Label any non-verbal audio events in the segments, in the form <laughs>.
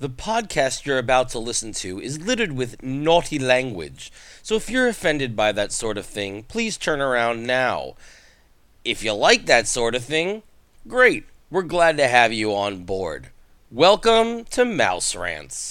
The podcast you're about to listen to is littered with naughty language, so if you're offended by that sort of thing, please turn around now. If you like that sort of thing, great. We're glad to have you on board. Welcome to Mouse Rants.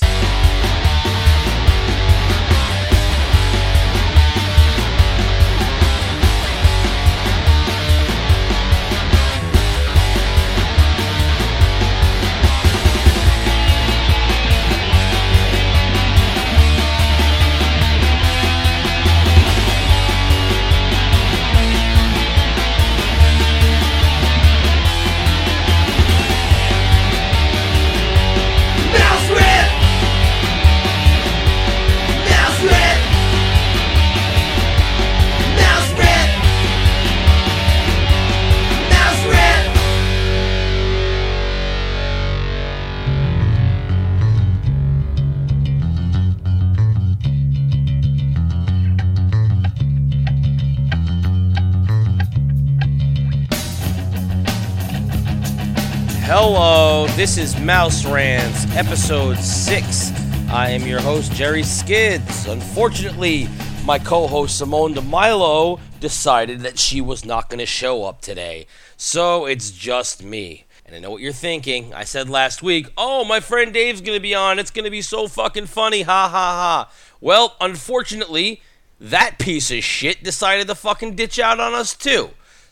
This is Mouse Rants, episode 6. I am your host, Jerry Skids. Unfortunately, my co host, Simone DeMilo, decided that she was not going to show up today. So it's just me. And I know what you're thinking. I said last week, oh, my friend Dave's going to be on. It's going to be so fucking funny. Ha ha ha. Well, unfortunately, that piece of shit decided to fucking ditch out on us too.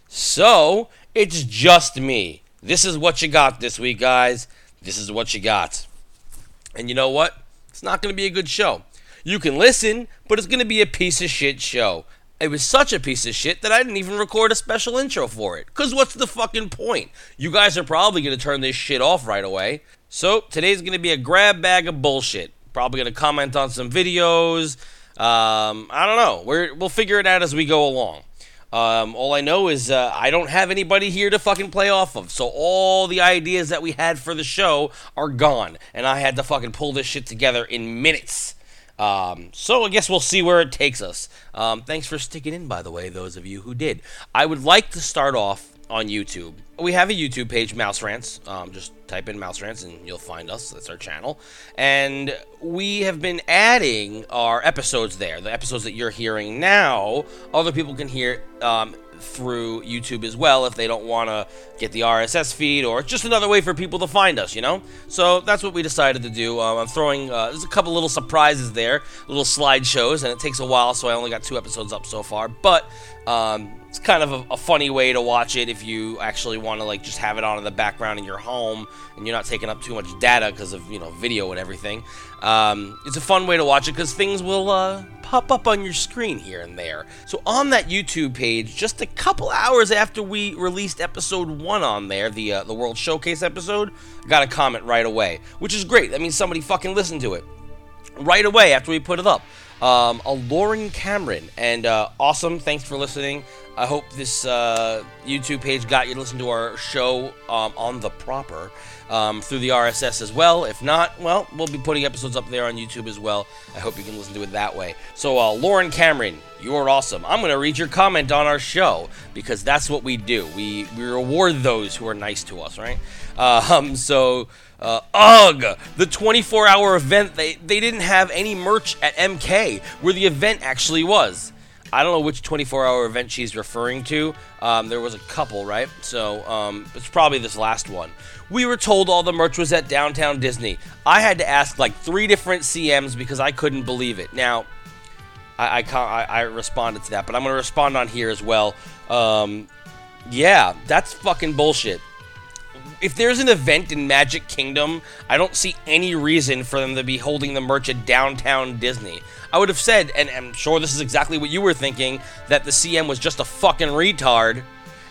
So, it's just me. This is what you got this week, guys. This is what you got. And you know what? It's not going to be a good show. You can listen, but it's going to be a piece of shit show. It was such a piece of shit that I didn't even record a special intro for it. Because what's the fucking point? You guys are probably going to turn this shit off right away. So, today's going to be a grab bag of bullshit. Probably going to comment on some videos. Um, I don't know. We're, we'll figure it out as we go along. Um, all I know is uh, I don't have anybody here to fucking play off of. So all the ideas that we had for the show are gone. And I had to fucking pull this shit together in minutes. Um, so I guess we'll see where it takes us. Um, thanks for sticking in, by the way, those of you who did. I would like to start off on YouTube. We have a YouTube page, Mouse Rants. Um, just type in Mouse Rants and you'll find us. That's our channel. And we have been adding our episodes there. The episodes that you're hearing now, other people can hear um, through YouTube as well if they don't want to get the RSS feed or just another way for people to find us, you know? So that's what we decided to do. Um, I'm throwing, uh, there's a couple little surprises there, little slideshows, and it takes a while, so I only got two episodes up so far. But um, it's kind of a, a funny way to watch it if you actually want to like just have it on in the background in your home and you're not taking up too much data because of you know video and everything. Um, it's a fun way to watch it because things will uh, pop up on your screen here and there. So on that YouTube page, just a couple hours after we released episode one on there, the uh, the World Showcase episode, I got a comment right away, which is great. That means somebody fucking listened to it right away after we put it up. Um, a Lauren Cameron, and uh, awesome. Thanks for listening. I hope this uh, YouTube page got you to listen to our show um, on the proper um, through the RSS as well. If not, well, we'll be putting episodes up there on YouTube as well. I hope you can listen to it that way. So, uh, Lauren Cameron, you're awesome. I'm going to read your comment on our show because that's what we do. We, we reward those who are nice to us, right? <laughs> Um, so, uh, UGG, the 24 hour event, they, they didn't have any merch at MK where the event actually was. I don't know which 24 hour event she's referring to. Um, there was a couple, right? So um, it's probably this last one. We were told all the merch was at Downtown Disney. I had to ask like three different CMs because I couldn't believe it. Now, I, I, I responded to that, but I'm going to respond on here as well. Um, yeah, that's fucking bullshit if there's an event in Magic Kingdom, I don't see any reason for them to be holding the merch at downtown Disney. I would have said, and I'm sure this is exactly what you were thinking, that the CM was just a fucking retard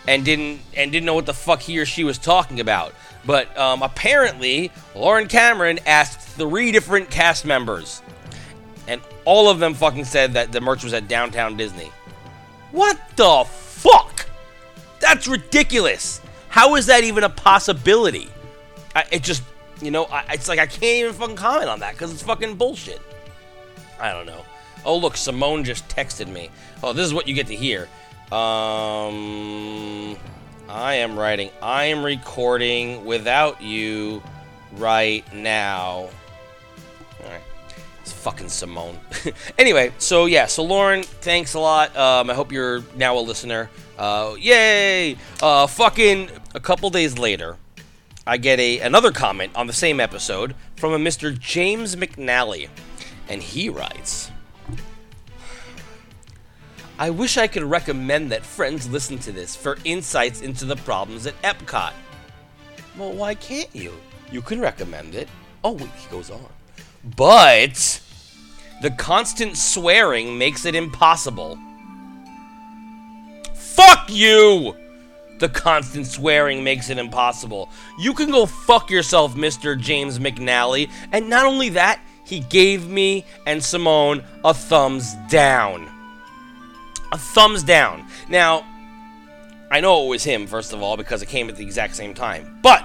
and didn't and didn't know what the fuck he or she was talking about. But um, apparently, Lauren Cameron asked three different cast members, and all of them fucking said that the merch was at downtown Disney. What the fuck? That's ridiculous. How is that even a possibility? I, it just, you know, I, it's like I can't even fucking comment on that because it's fucking bullshit. I don't know. Oh, look, Simone just texted me. Oh, this is what you get to hear. Um, I am writing. I am recording without you right now. It's fucking Simone. <laughs> anyway, so yeah, so Lauren, thanks a lot. Um, I hope you're now a listener. Uh, yay! Uh, fucking a couple days later, I get a another comment on the same episode from a Mr. James McNally, and he writes. I wish I could recommend that friends listen to this for insights into the problems at Epcot. Well, why can't you? You can recommend it. Oh, wait, he goes on. But the constant swearing makes it impossible. Fuck you! The constant swearing makes it impossible. You can go fuck yourself, Mr. James McNally. And not only that, he gave me and Simone a thumbs down. A thumbs down. Now, I know it was him, first of all, because it came at the exact same time. But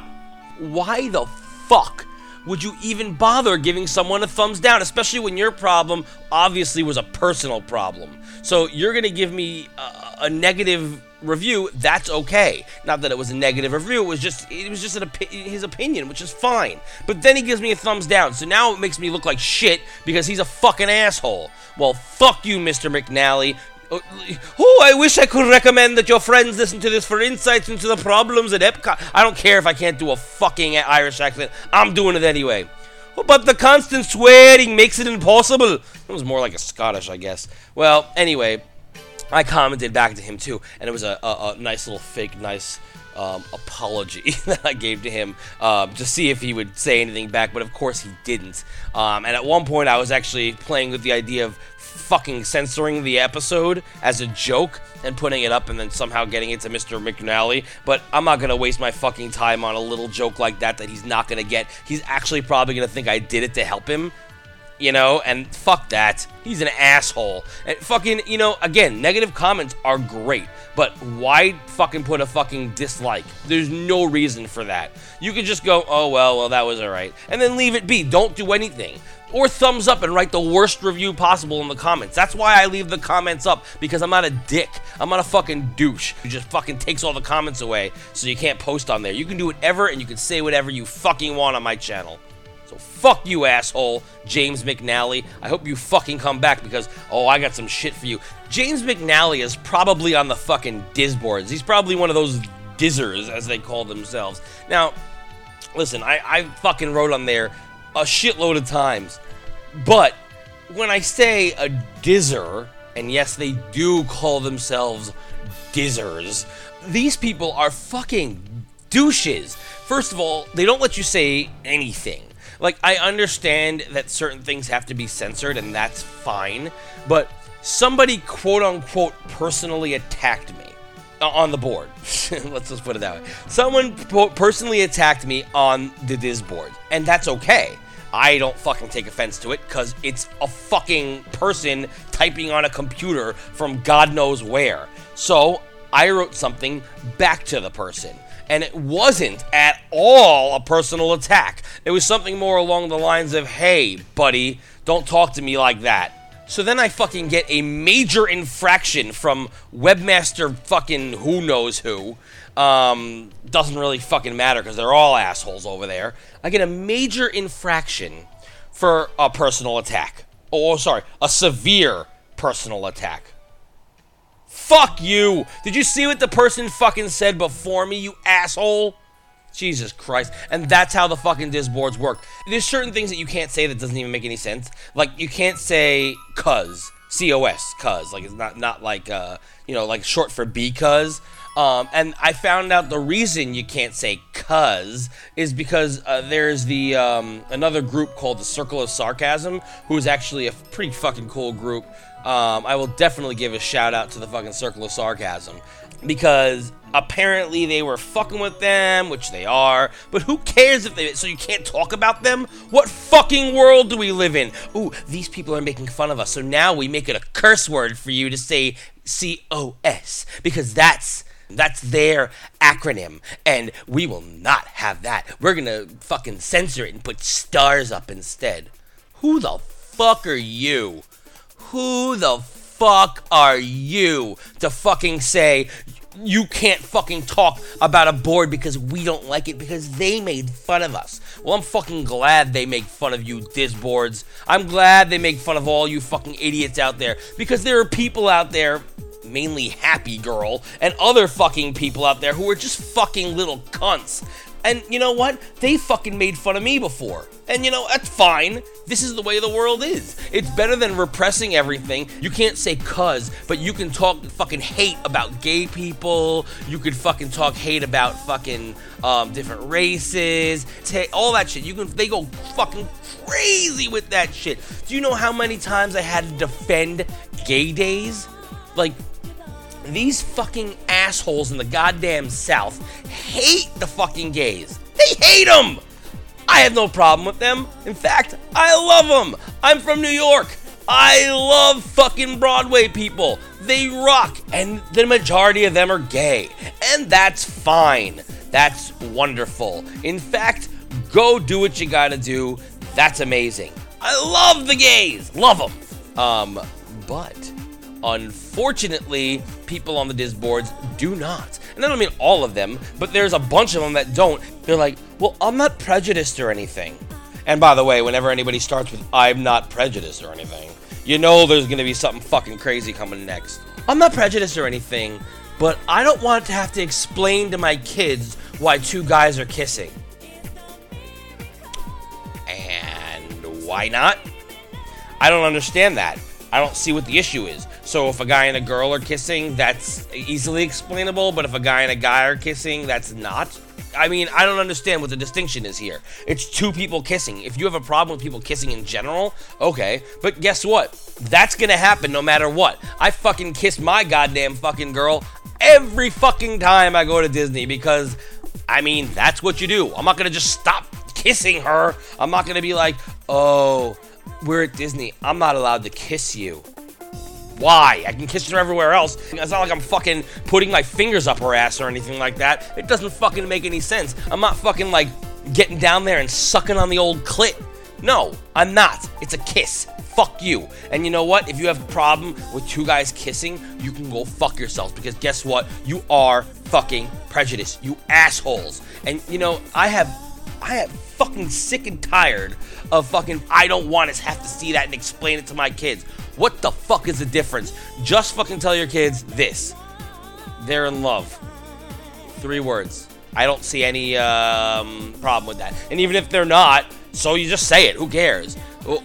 why the fuck would you even bother giving someone a thumbs down, especially when your problem obviously was a personal problem? So you're gonna give me a, a negative review. That's okay. Not that it was a negative review. It was just it was just opi- his opinion, which is fine. But then he gives me a thumbs down. So now it makes me look like shit because he's a fucking asshole. Well, fuck you, Mr. McNally. Oh, I wish I could recommend that your friends listen to this for insights into the problems at Epcot. I don't care if I can't do a fucking Irish accent. I'm doing it anyway. Oh, but the constant swearing makes it impossible. It was more like a Scottish, I guess. Well, anyway, I commented back to him too, and it was a, a, a nice little fake, nice um, apology <laughs> that I gave to him um, to see if he would say anything back, but of course he didn't. Um, and at one point, I was actually playing with the idea of fucking censoring the episode as a joke and putting it up and then somehow getting it to Mr. McNally. But I'm not gonna waste my fucking time on a little joke like that that he's not gonna get. He's actually probably gonna think I did it to help him. You know, and fuck that. He's an asshole. And fucking, you know, again, negative comments are great, but why fucking put a fucking dislike? There's no reason for that. You could just go, oh, well, well, that was alright. And then leave it be. Don't do anything or thumbs up and write the worst review possible in the comments. That's why I leave the comments up because I'm not a dick. I'm not a fucking douche who just fucking takes all the comments away so you can't post on there. You can do whatever and you can say whatever you fucking want on my channel. So fuck you, asshole, James McNally. I hope you fucking come back because, oh, I got some shit for you. James McNally is probably on the fucking Disboards. He's probably one of those dizzers, as they call themselves. Now, listen, I, I fucking wrote on there a shitload of times. But when I say a dizzer, and yes, they do call themselves dizzers, these people are fucking douches. First of all, they don't let you say anything. Like, I understand that certain things have to be censored, and that's fine, but somebody quote unquote personally attacked me uh, on the board. <laughs> Let's just put it that way. Someone personally attacked me on the Disboard, and that's okay. I don't fucking take offense to it because it's a fucking person typing on a computer from God knows where. So I wrote something back to the person. And it wasn't at all a personal attack. It was something more along the lines of, hey, buddy, don't talk to me like that. So then I fucking get a major infraction from webmaster fucking who knows who. Um, doesn't really fucking matter because they're all assholes over there. I get a major infraction for a personal attack. Oh, sorry, a severe personal attack. Fuck you! Did you see what the person fucking said before me, you asshole? Jesus Christ. And that's how the fucking disboards work. There's certain things that you can't say that doesn't even make any sense. Like, you can't say cuz. C-O-S, cuz. Like, it's not, not like, uh, you know, like short for because. Um, and I found out the reason you can't say "cuz" is because uh, there's the um, another group called the Circle of Sarcasm, who is actually a pretty fucking cool group. Um, I will definitely give a shout out to the fucking Circle of Sarcasm because apparently they were fucking with them, which they are. But who cares if they? So you can't talk about them? What fucking world do we live in? Ooh, these people are making fun of us, so now we make it a curse word for you to say C O S because that's that's their acronym, and we will not have that. We're gonna fucking censor it and put stars up instead. Who the fuck are you? Who the fuck are you to fucking say you can't fucking talk about a board because we don't like it because they made fun of us. Well, I'm fucking glad they make fun of you, Disboards. I'm glad they make fun of all you fucking idiots out there because there are people out there, mainly Happy Girl, and other fucking people out there who are just fucking little cunts. And you know what? They fucking made fun of me before. And you know, that's fine. This is the way the world is. It's better than repressing everything. You can't say cuz, but you can talk fucking hate about gay people. You could fucking talk hate about fucking um, different races, ta- all that shit. You can they go fucking crazy with that shit. Do you know how many times I had to defend gay days? Like these fucking assholes in the goddamn South hate the fucking gays. They hate them. I have no problem with them. In fact, I love them. I'm from New York. I love fucking Broadway people. They rock, and the majority of them are gay. And that's fine. That's wonderful. In fact, go do what you gotta do. That's amazing. I love the gays. Love them. Um, but unfortunately, people on the Diz boards do not. And I don't mean all of them, but there's a bunch of them that don't. They're like, well, I'm not prejudiced or anything. And by the way, whenever anybody starts with, I'm not prejudiced or anything, you know there's gonna be something fucking crazy coming next. I'm not prejudiced or anything, but I don't want to have to explain to my kids why two guys are kissing. And why not? I don't understand that. I don't see what the issue is. So if a guy and a girl are kissing, that's easily explainable, but if a guy and a guy are kissing, that's not. I mean, I don't understand what the distinction is here. It's two people kissing. If you have a problem with people kissing in general, okay. But guess what? That's gonna happen no matter what. I fucking kiss my goddamn fucking girl every fucking time I go to Disney because, I mean, that's what you do. I'm not gonna just stop kissing her. I'm not gonna be like, oh, we're at Disney. I'm not allowed to kiss you. Why? I can kiss her everywhere else. It's not like I'm fucking putting my fingers up her ass or anything like that. It doesn't fucking make any sense. I'm not fucking like getting down there and sucking on the old clit. No, I'm not. It's a kiss. Fuck you. And you know what? If you have a problem with two guys kissing, you can go fuck yourselves because guess what? You are fucking prejudiced. You assholes. And you know, I have I am fucking sick and tired of fucking I don't want to have to see that and explain it to my kids. What the fuck is the difference? Just fucking tell your kids this. They're in love. Three words. I don't see any um, problem with that. And even if they're not, so you just say it. Who cares?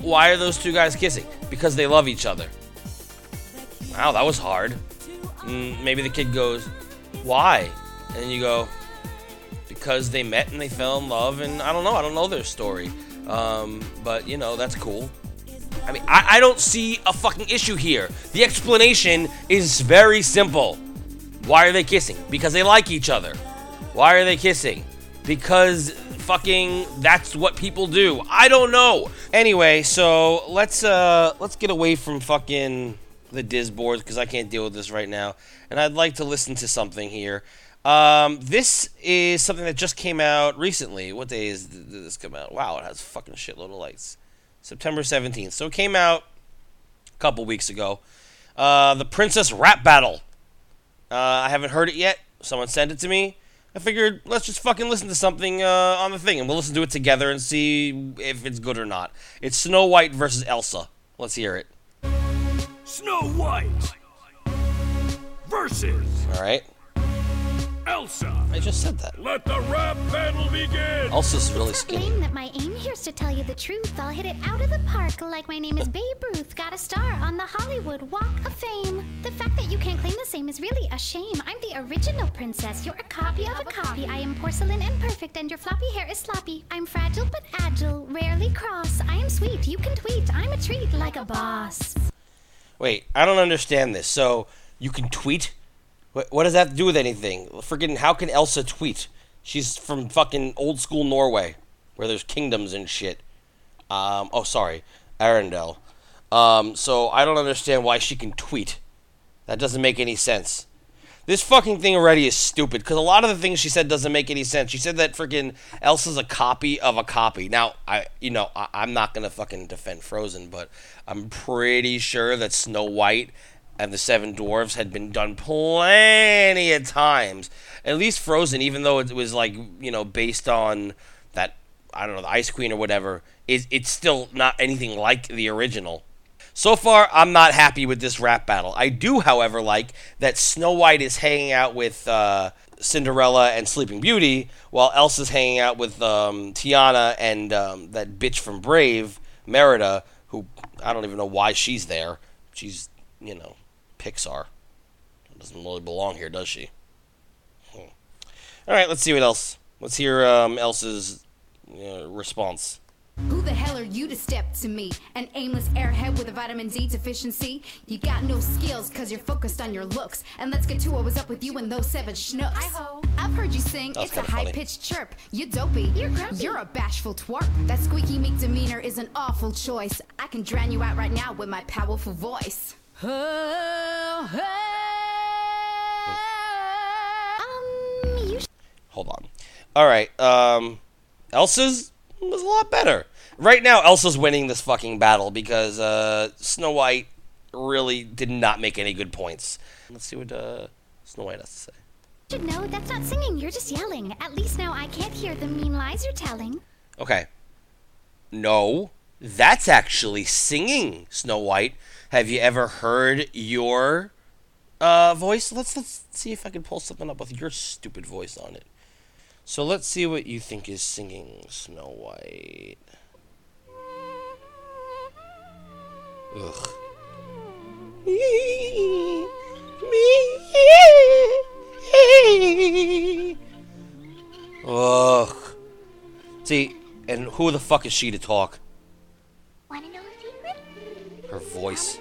Why are those two guys kissing? Because they love each other. Wow, that was hard. Mm, maybe the kid goes, Why? And you go, Because they met and they fell in love, and I don't know. I don't know their story. Um, but, you know, that's cool. I mean, I, I don't see a fucking issue here. The explanation is very simple. Why are they kissing? Because they like each other. Why are they kissing? Because fucking that's what people do. I don't know. Anyway, so let's uh let's get away from fucking the Diz boards because I can't deal with this right now. And I'd like to listen to something here. Um, this is something that just came out recently. What day is did this come out? Wow, it has fucking shitload of lights. September 17th. So it came out a couple weeks ago. Uh, the Princess Rap Battle. Uh, I haven't heard it yet. Someone sent it to me. I figured let's just fucking listen to something uh, on the thing, and we'll listen to it together and see if it's good or not. It's Snow White versus Elsa. Let's hear it. Snow White versus All right. Elsa. I just said that. Let the rap battle begin. Elsa's really skinny. Claim that my aim here's to tell you the truth. I'll hit it out of the park like my name is Babe Ruth. Got a star on the Hollywood Walk of Fame. The fact that you can't claim the same is really a shame. I'm the original princess. You're a copy of a copy. I am porcelain and perfect, and your floppy hair is sloppy. I'm fragile but agile, rarely cross. I am sweet. You can tweet. I'm a treat like a boss. Wait, I don't understand this. So you can tweet? What, what does that have to do with anything? Freaking, how can Elsa tweet? She's from fucking old school Norway, where there's kingdoms and shit. Um, oh, sorry, Arendelle. Um, so I don't understand why she can tweet. That doesn't make any sense. This fucking thing already is stupid because a lot of the things she said doesn't make any sense. She said that freaking Elsa's a copy of a copy. Now, I, you know, I, I'm not gonna fucking defend Frozen, but I'm pretty sure that Snow White and the Seven Dwarves had been done plenty of times. At least Frozen, even though it was like you know based on that I don't know the Ice Queen or whatever, is it's still not anything like the original. So far, I'm not happy with this rap battle. I do, however, like that Snow White is hanging out with uh, Cinderella and Sleeping Beauty, while Elsa's hanging out with um, Tiana and um, that bitch from Brave, Merida, who I don't even know why she's there. She's, you know, Pixar. Doesn't really belong here, does she? Hmm. All right, let's see what else. Let's hear um, Elsa's uh, response. Who the hell are you to step to me? An aimless airhead with a vitamin D deficiency? You got no skills cause you're focused on your looks. And let's get to what was up with you and those seven schnooks. Hi-ho. I've heard you sing, That it's a high pitched chirp. You're dopey. You're grumpy. You're a bashful twerp. That squeaky meek demeanor is an awful choice. I can drown you out right now with my powerful voice. <laughs> Hold on. All right. Um, Elsa's was a lot better. Right now, Elsa's winning this fucking battle because uh, Snow White really did not make any good points. Let's see what uh, Snow White has to say. should know that's not singing, you're just yelling. At least now I can't hear the mean lies you're telling. Okay. No, that's actually singing, Snow White. Have you ever heard your uh, voice? Let's let's see if I can pull something up with your stupid voice on it. So let's see what you think is singing, Snow White. Ugh. Me Ugh. See, and who the fuck is she to talk? Wanna know? Her voice.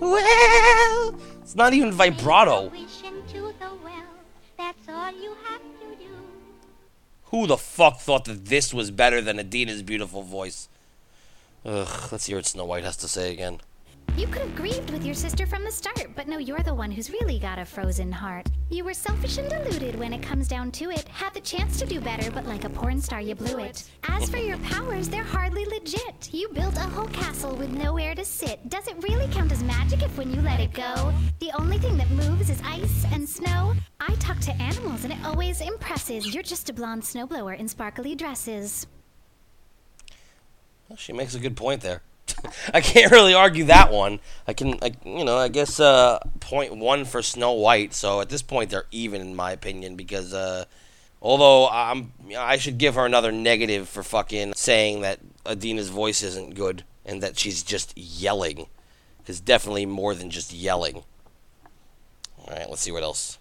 Well. It's not even vibrato. Who the fuck thought that this was better than Idina's beautiful voice? Ugh, let's hear what Snow White has to say again. You could have grieved with your sister from the start, but no, you're the one who's really got a frozen heart. You were selfish and deluded when it comes down to it. Had the chance to do better, but like a porn star, you blew it. As for your powers, they're hardly legit. You built a whole castle with nowhere to sit. Does it really count as magic if when you let it go? The only thing that moves is ice and snow. I talk to animals and it always impresses. You're just a blonde snowblower in sparkly dresses. Well, she makes a good point there. <laughs> I can't really argue that one. I can, I, you know, I guess uh, point one for Snow White. So at this point, they're even in my opinion because uh, although I'm, I should give her another negative for fucking saying that Idina's voice isn't good and that she's just yelling. Is definitely more than just yelling. All right, let's see what else.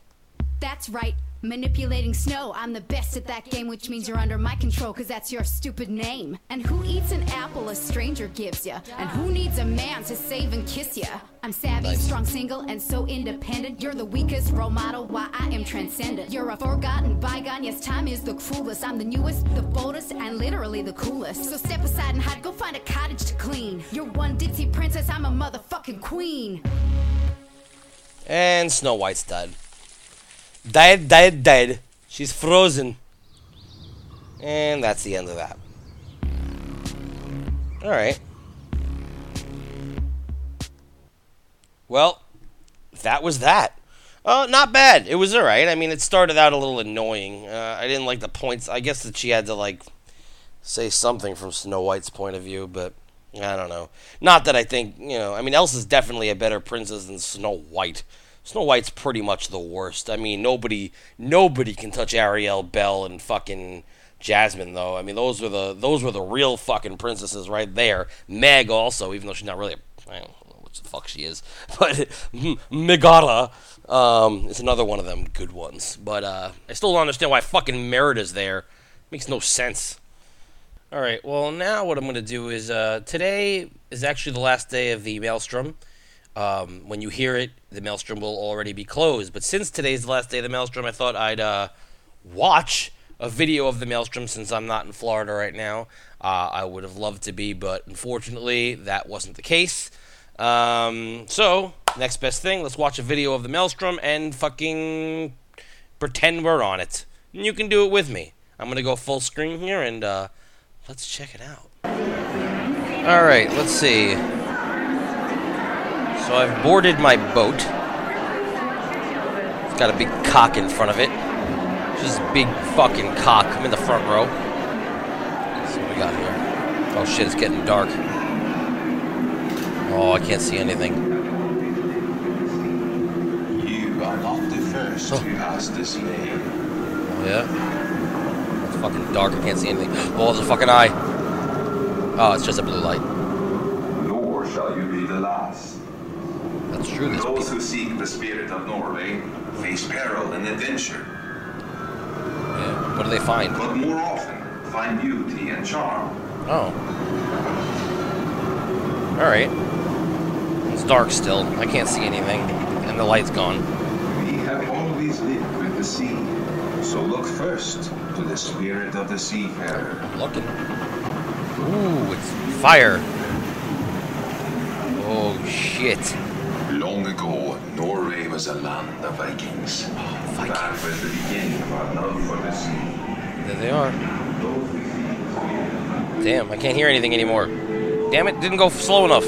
That's right. Manipulating snow. I'm the best at that game, which means you're under my control, cause that's your stupid name. And who eats an apple a stranger gives ya? And who needs a man to save and kiss ya? I'm savvy, Nice. strong, single, and so independent. You're the weakest role model, why I am transcendent. You're a forgotten bygone, yes, time is the cruelest. I'm the newest, the boldest, and literally the coolest. So step aside and hide, go find a cottage to clean. You're one ditzy princess, I'm a motherfucking queen. And Snow White's dead. Dead, dead, dead. She's frozen. And that's the end of that. Alright. Well, that was that. Uh, not bad. It was alright. I mean, it started out a little annoying. Uh, I didn't like the points. I guess that she had to, like, say something from Snow White's point of view, but I don't know. Not that I think, you know, I mean, Elsa's definitely a better princess than Snow White. Snow White's pretty much the worst. I mean, nobody nobody can touch Ariel, Belle, and fucking Jasmine though. I mean, those were the those were the real fucking princesses right there. Meg also, even though she's not really a, I don't know what the fuck she is, <laughs> but Megara um, is another one of them good ones. But uh, I still don't understand why fucking Merida's there. Makes no sense. All right. Well, now what I'm to do is uh, today is actually the last day of the Maelstrom. Um, when you hear it, the Maelstrom will already be closed. But since today's the last day of the Maelstrom, I thought I'd uh, watch a video of the Maelstrom since I'm not in Florida right now. Uh, I would have loved to be, but unfortunately, that wasn't the case. Um, so, next best thing, let's watch a video of the Maelstrom and fucking pretend we're on it. And you can do it with me. I'm going to go full screen here and uh, let's check it out. All right, let's see. So I've boarded my boat. It's got a big cock in front of it. Just big fucking cock. I'm in the front row. Let's see what we got here. Oh shit, it's getting dark. Oh, I can't see anything. You are not the first Oh. to pass this way. Oh yeah? It's fucking dark, I can't see anything. Oh, there's a fucking eye. Oh, it's just a blue light. Nor shall you be the last. True, Those who seek the spirit of Norway face peril and adventure, yeah. What do they find? but more often find beauty and charm. Oh. Alright. It's dark still. I can't see anything. And the light's gone. We have always lived with the sea, so look first to the spirit of the seafarer. Looking. Ooh, it's fire. Oh shit. Ago, Norway was a land of Vikings. Vikings. That was the beginning of our love for the sea. There they are. Damn, I can't hear anything anymore. Damn it, didn't go slow enough.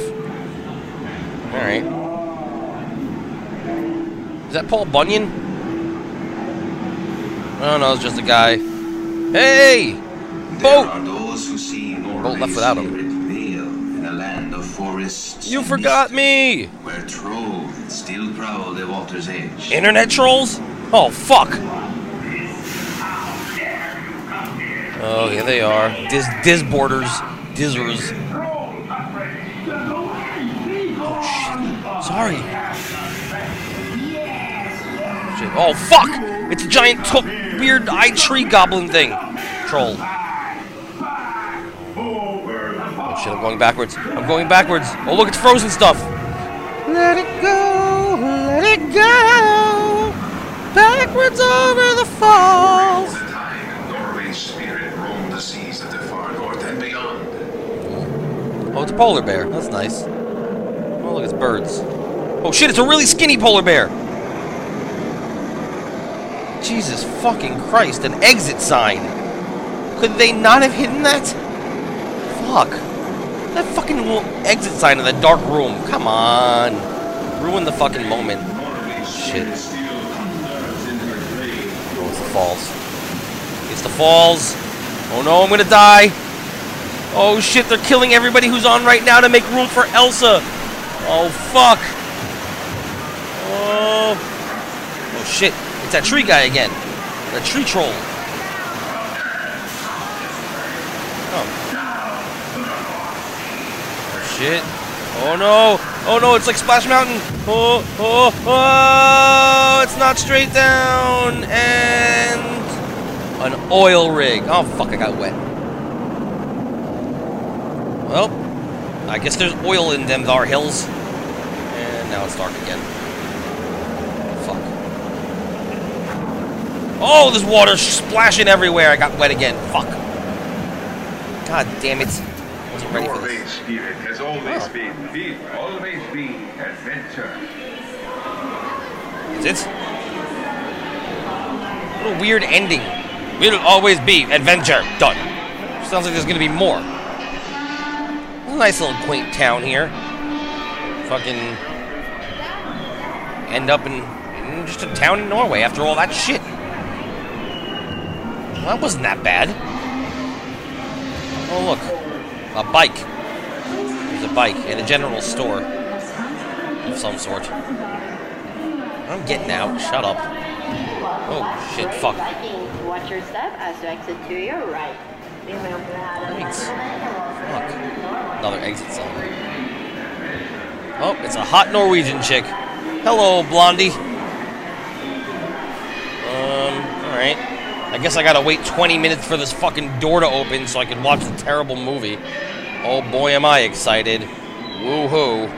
Alright. Is that Paul Bunyan? Oh no, it's just a guy. Hey! There Boat! are those who see Boat left without him. spirit in a land of forests. You forgot me! Where trolls water's edge. Internet trolls? Oh, fuck! Oh, here they are. Diz, Diz borders. Dizzers. Oh. Sorry. Shit. Oh, fuck! It's a giant, took weird eye tree goblin thing. Troll. Oh, shit, I'm going backwards. I'm going backwards. Oh, look, it's frozen stuff. Let it go, it go. Backwards over the falls. Norway's spirit roamed the seas of the far north and beyond. Oh, it's a polar bear. That's nice. Oh, look, it's birds. Oh shit, it's a really skinny polar bear. Jesus fucking Christ, an exit sign. Could they not have hidden that? Fuck. That fucking little exit sign in the dark room. Come on. Ruin the fucking moment. Shit. It's the falls. It's the falls. Oh no, I'm gonna die. Oh shit, they're killing everybody who's on right now to make room for Elsa. Oh fuck. Oh. Oh shit, it's that tree guy again. The tree troll. Oh. Oh shit. Oh no. Oh no, it's like Splash Mountain. Oh, oh, oh, it's not straight down. And an oil rig. Oh fuck, I got wet. Well, I guess there's oil in them thar hills. And now it's dark again. Fuck. Oh, there's water splashing everywhere. I got wet again. Fuck. God damn it. Ready for this. Spirit has always Oh. been, will always be adventure. Is it? What a weird ending. Will always be adventure. Done. Sounds like there's gonna be more. A nice little quaint town here. Fucking end up in, in just a town in Norway after all that shit. Well, that wasn't that bad. Oh look, a bike. There's a bike in a general store of some sort. I'm getting out. Shut up. Oh shit! Fuck. Watch your step as you exit to your right. Remember how to Thanks. Fuck. Another exit sign. Oh, it's a hot Norwegian chick. Hello, Blondie. Um, alright. I guess I gotta wait 20 minutes for this fucking door to open so I can watch the terrible movie. Oh boy, am I excited. Woohoo.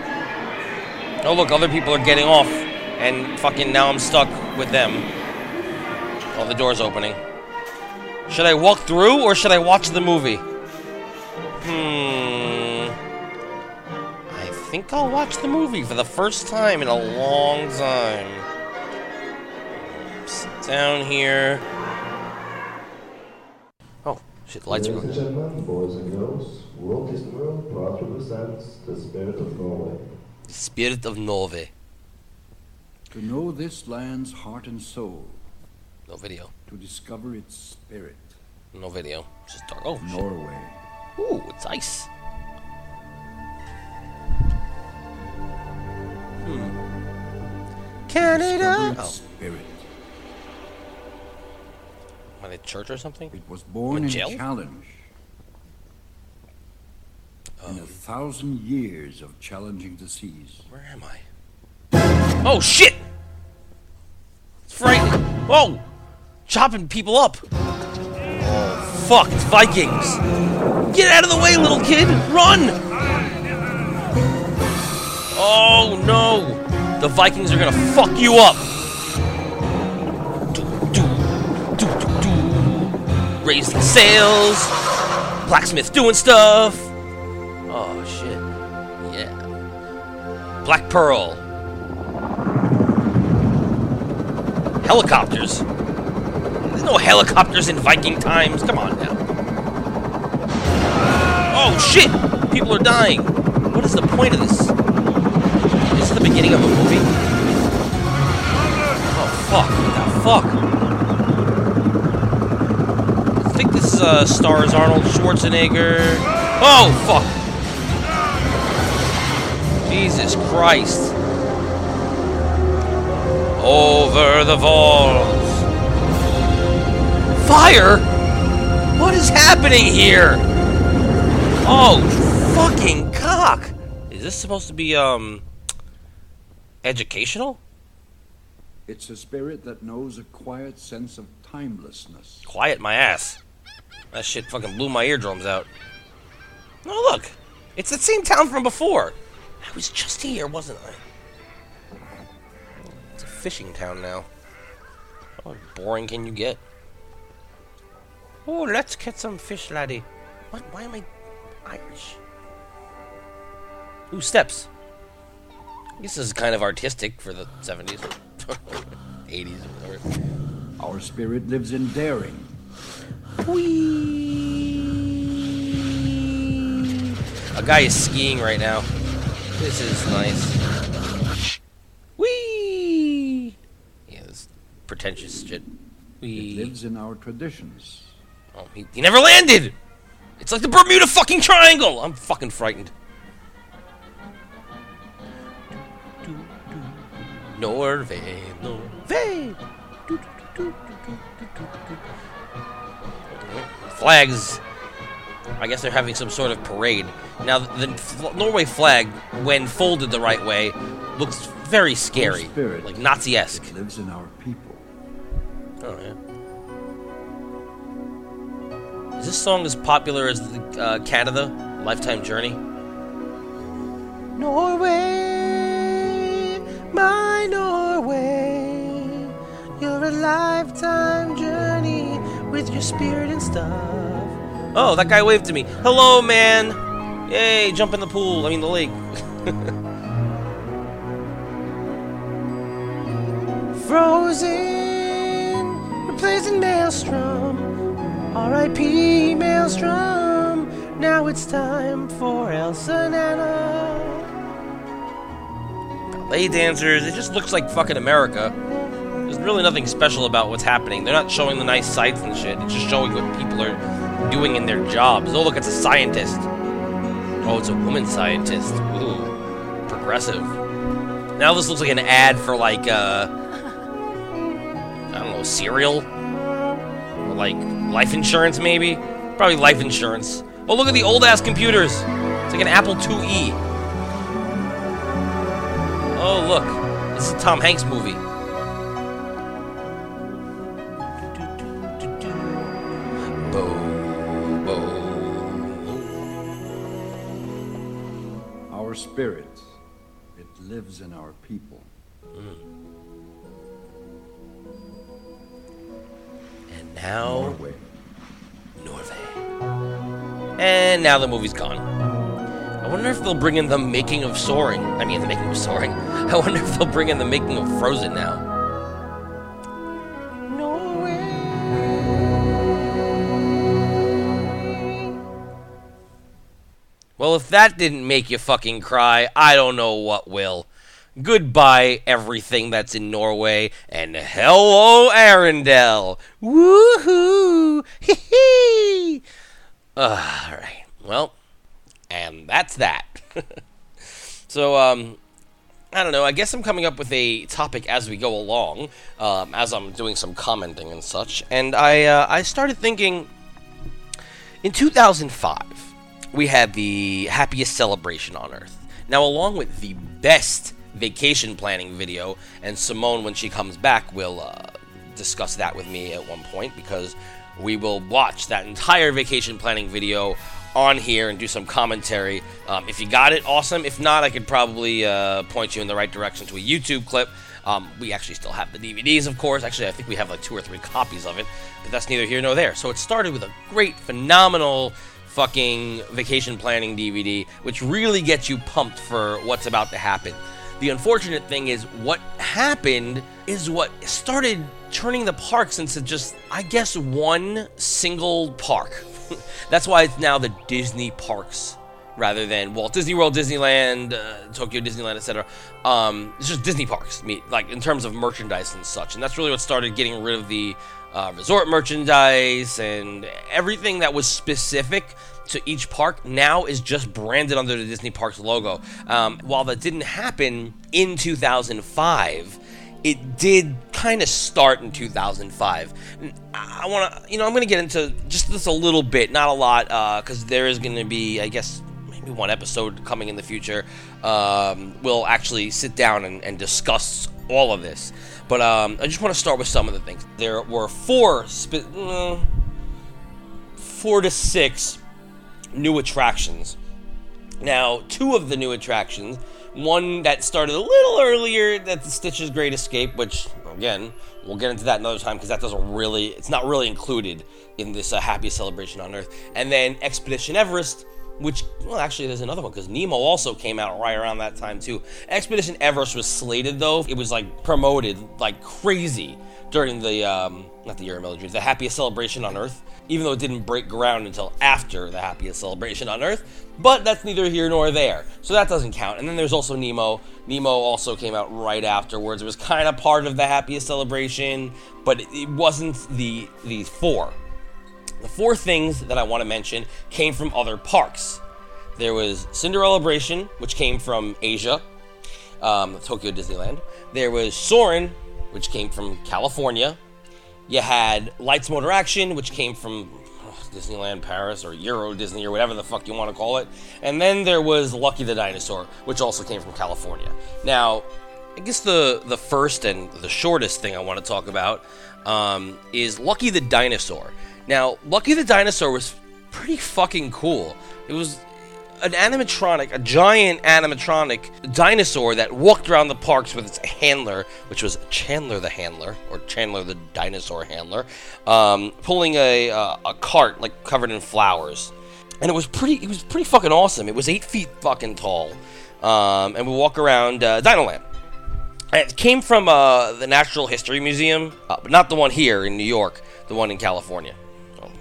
Oh, look, other people are getting off. And fucking now I'm stuck with them. Oh, the door's opening. Should I walk through or should I watch the movie? Hmm. I think I'll watch the movie for the first time in a long time. Sit down here. Shit, the lights are Ladies and gentlemen, boys and girls, Walt Disney World proudly presents the spirit of Norway. The Spirit of Norway. To know this land's heart and soul, No video. to discover its spirit. No video. Just dark. Oh, shit. Norway. Ooh, it's ice. Hmm. Canada. Discover its Oh, spirit. I at church or something? It was born In in challenge. Um. In a thousand years of challenging the seas. Where am I? Oh shit! It's frightening. Whoa! Chopping people up. Oh fuck! It's Vikings. Get out of the way, little kid! Run! Oh no! The Vikings are gonna fuck you up. Raising sails. Blacksmith doing stuff. Oh shit. Yeah. Black Pearl. Helicopters? There's no helicopters in Viking times. Come on now. Oh shit! People are dying. What is the point of this? Is this the beginning of a movie? Oh fuck! What the fuck? I think this uh, stars Arnold Schwarzenegger. Oh fuck! Jesus Christ! Over the walls. Fire? What is happening here? Oh, fucking cock. Is this supposed to be, um, educational? It's a spirit that knows a quiet sense of timelessness. Quiet my ass. That shit fucking blew my eardrums out. Oh, look. It's the same town from before. I was just here, wasn't I? It's a fishing town now. How boring can you get? Oh, let's get some fish, laddie. What? Why am I Irish? Ooh, steps. I guess this is kind of artistic for the 70s. 80s <laughs> or whatever. Our spirit lives in daring, A guy is skiing right now. This is nice. Whee! Yeah, this pretentious shit. it lives in our traditions. Oh, he, he never landed! It's like the Bermuda fucking Triangle! I'm fucking frightened. Norway, Norway! Flags. I guess they're having some sort of parade. Now, the f- Norway flag, when folded the right way, looks very scary. spirit. Like Nazi esque. Lives in our people. Oh, yeah. Is this song as popular as the, uh, Canada, Lifetime Journey? Norway, my Norway, you're a lifetime journey with your spirit and stuff. Oh, that guy waved to me. Hello, man. Yay, jump in the pool. I mean, the lake. <laughs> Frozen, replacing Maelstrom. R.I.P. Maelstrom. Now it's time for Elsa and Anna. Ballet dancers. It just looks like fucking America. Really nothing special about what's happening. They're not showing the nice sights and shit. It's just showing what people are doing in their jobs. Oh, look, it's a scientist. Oh, it's a woman scientist. Ooh, progressive. Now this looks like an ad for like uh I don't know, cereal? Or like life insurance maybe? Probably life insurance. Oh look at the old ass computers. It's like an Apple IIe. Oh look. This is a Tom Hanks movie. Spirit, it lives in our people. Mm. And now Norway. Norway. And now the movie's gone. I wonder if they'll bring in the making of Soaring. I mean, the making of Soaring. <laughs> I wonder if they'll bring in the making of Frozen now. Well, if that didn't make you fucking cry, I don't know what will. Goodbye, everything that's in Norway, and hello, Arendelle. Woohoo! <laughs> Hee hee! Alright, well, and that's that. <laughs> so, um, I don't know. I guess I'm coming up with a topic as we go along, um, as I'm doing some commenting and such. And I, uh, I started thinking in 2005, we had the happiest celebration on Earth. Now, along with the best vacation planning video, and Simone, when she comes back, will uh, discuss that with me at one point because we will watch that entire vacation planning video on here and do some commentary. Um, if you got it, awesome. If not, I could probably uh, point you in the right direction to a YouTube clip. Um, we actually still have the DVDs, of course. Actually, I think we have like two or three copies of it, but that's neither here nor there. So it started with a great, phenomenal fucking vacation planning DVD, which really gets you pumped for what's about to happen. The unfortunate thing is, what happened is what started turning the parks into just, I guess, one single park. <laughs> That's why it's now the Disney parks rather than Walt Disney World, Disneyland, uh, Tokyo Disneyland, etc. Um, it's just Disney parks, like in terms of merchandise and such, and that's really what started getting rid of the uh, resort merchandise and everything that was specific to each park now is just branded under the Disney Parks logo. Um, while that didn't happen in 2005, it did kind of start in 2005. I want to, you know, I'm going to get into just this a little bit, not a lot, because uh, there is going to be, I guess, maybe one episode coming in the future. Um, we'll actually sit down and, and discuss all of this. But um, I just want to start with some of the things. There were four, spe- uh, four to six new attractions. Now, two of the new attractions, one that started a little earlier, that's Stitch's Great Escape, which again we'll get into that another time because that doesn't really, it's not really included in this uh, Happy Celebration on Earth. And then Expedition Everest, which well actually there's another one because nemo also came out right around that time too. Expedition everest was slated though. It was like promoted like crazy during the um, not the year of military the happiest celebration on earth even though it didn't break ground until after the happiest celebration on earth. But that's neither here nor there so that doesn't count. And then there's also nemo. Nemo also came out right afterwards. It was kind of part of the happiest celebration but it wasn't the the four the four things that I want to mention came from other parks. There was Cinderellabration, which came from Asia, um, Tokyo Disneyland. There was Soarin', which came from California. You had Lights Motor Action, which came from Disneyland Paris or Euro Disney or whatever the fuck you want to call it. And then there was Lucky the Dinosaur, which also came from California. Now, I guess the the first and the shortest thing I want to talk about um, is Lucky the Dinosaur. Now, Lucky the Dinosaur was pretty fucking cool. It was an animatronic, a giant animatronic dinosaur that walked around the parks with its handler, which was Chandler the handler, or Chandler the dinosaur handler, um, pulling a, uh, a cart like covered in flowers. And it was pretty, it was pretty fucking awesome. It was eight feet fucking tall, um, and we walk around uh, Dinoland. And it came from uh, the Natural History Museum, uh, but not the one here in New York, the one in California.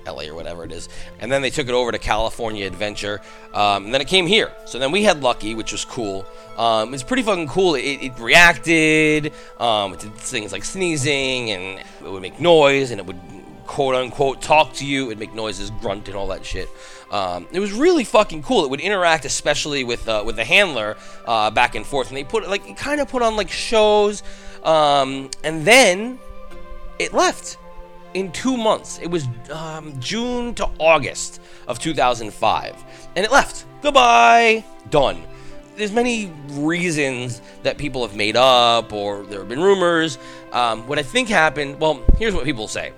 LA or whatever it is. And then they took it over to California Adventure. Um, and then it came here. So then we had Lucky, which was cool. Um, it's pretty fucking cool. It, it reacted. Um, it did things like sneezing, and it would make noise, and it would quote unquote talk to you. It would make noises, grunt, and all that shit. Um, it was really fucking cool. It would interact, especially with uh, with the handler, uh, back and forth. And they put like it kind of put on like shows, um, and then it left in two months. It was um, June to August of 2005, and it left. Goodbye. Done. There's many reasons that people have made up, or there have been rumors. Um, what I think happened. Well, here's what people say.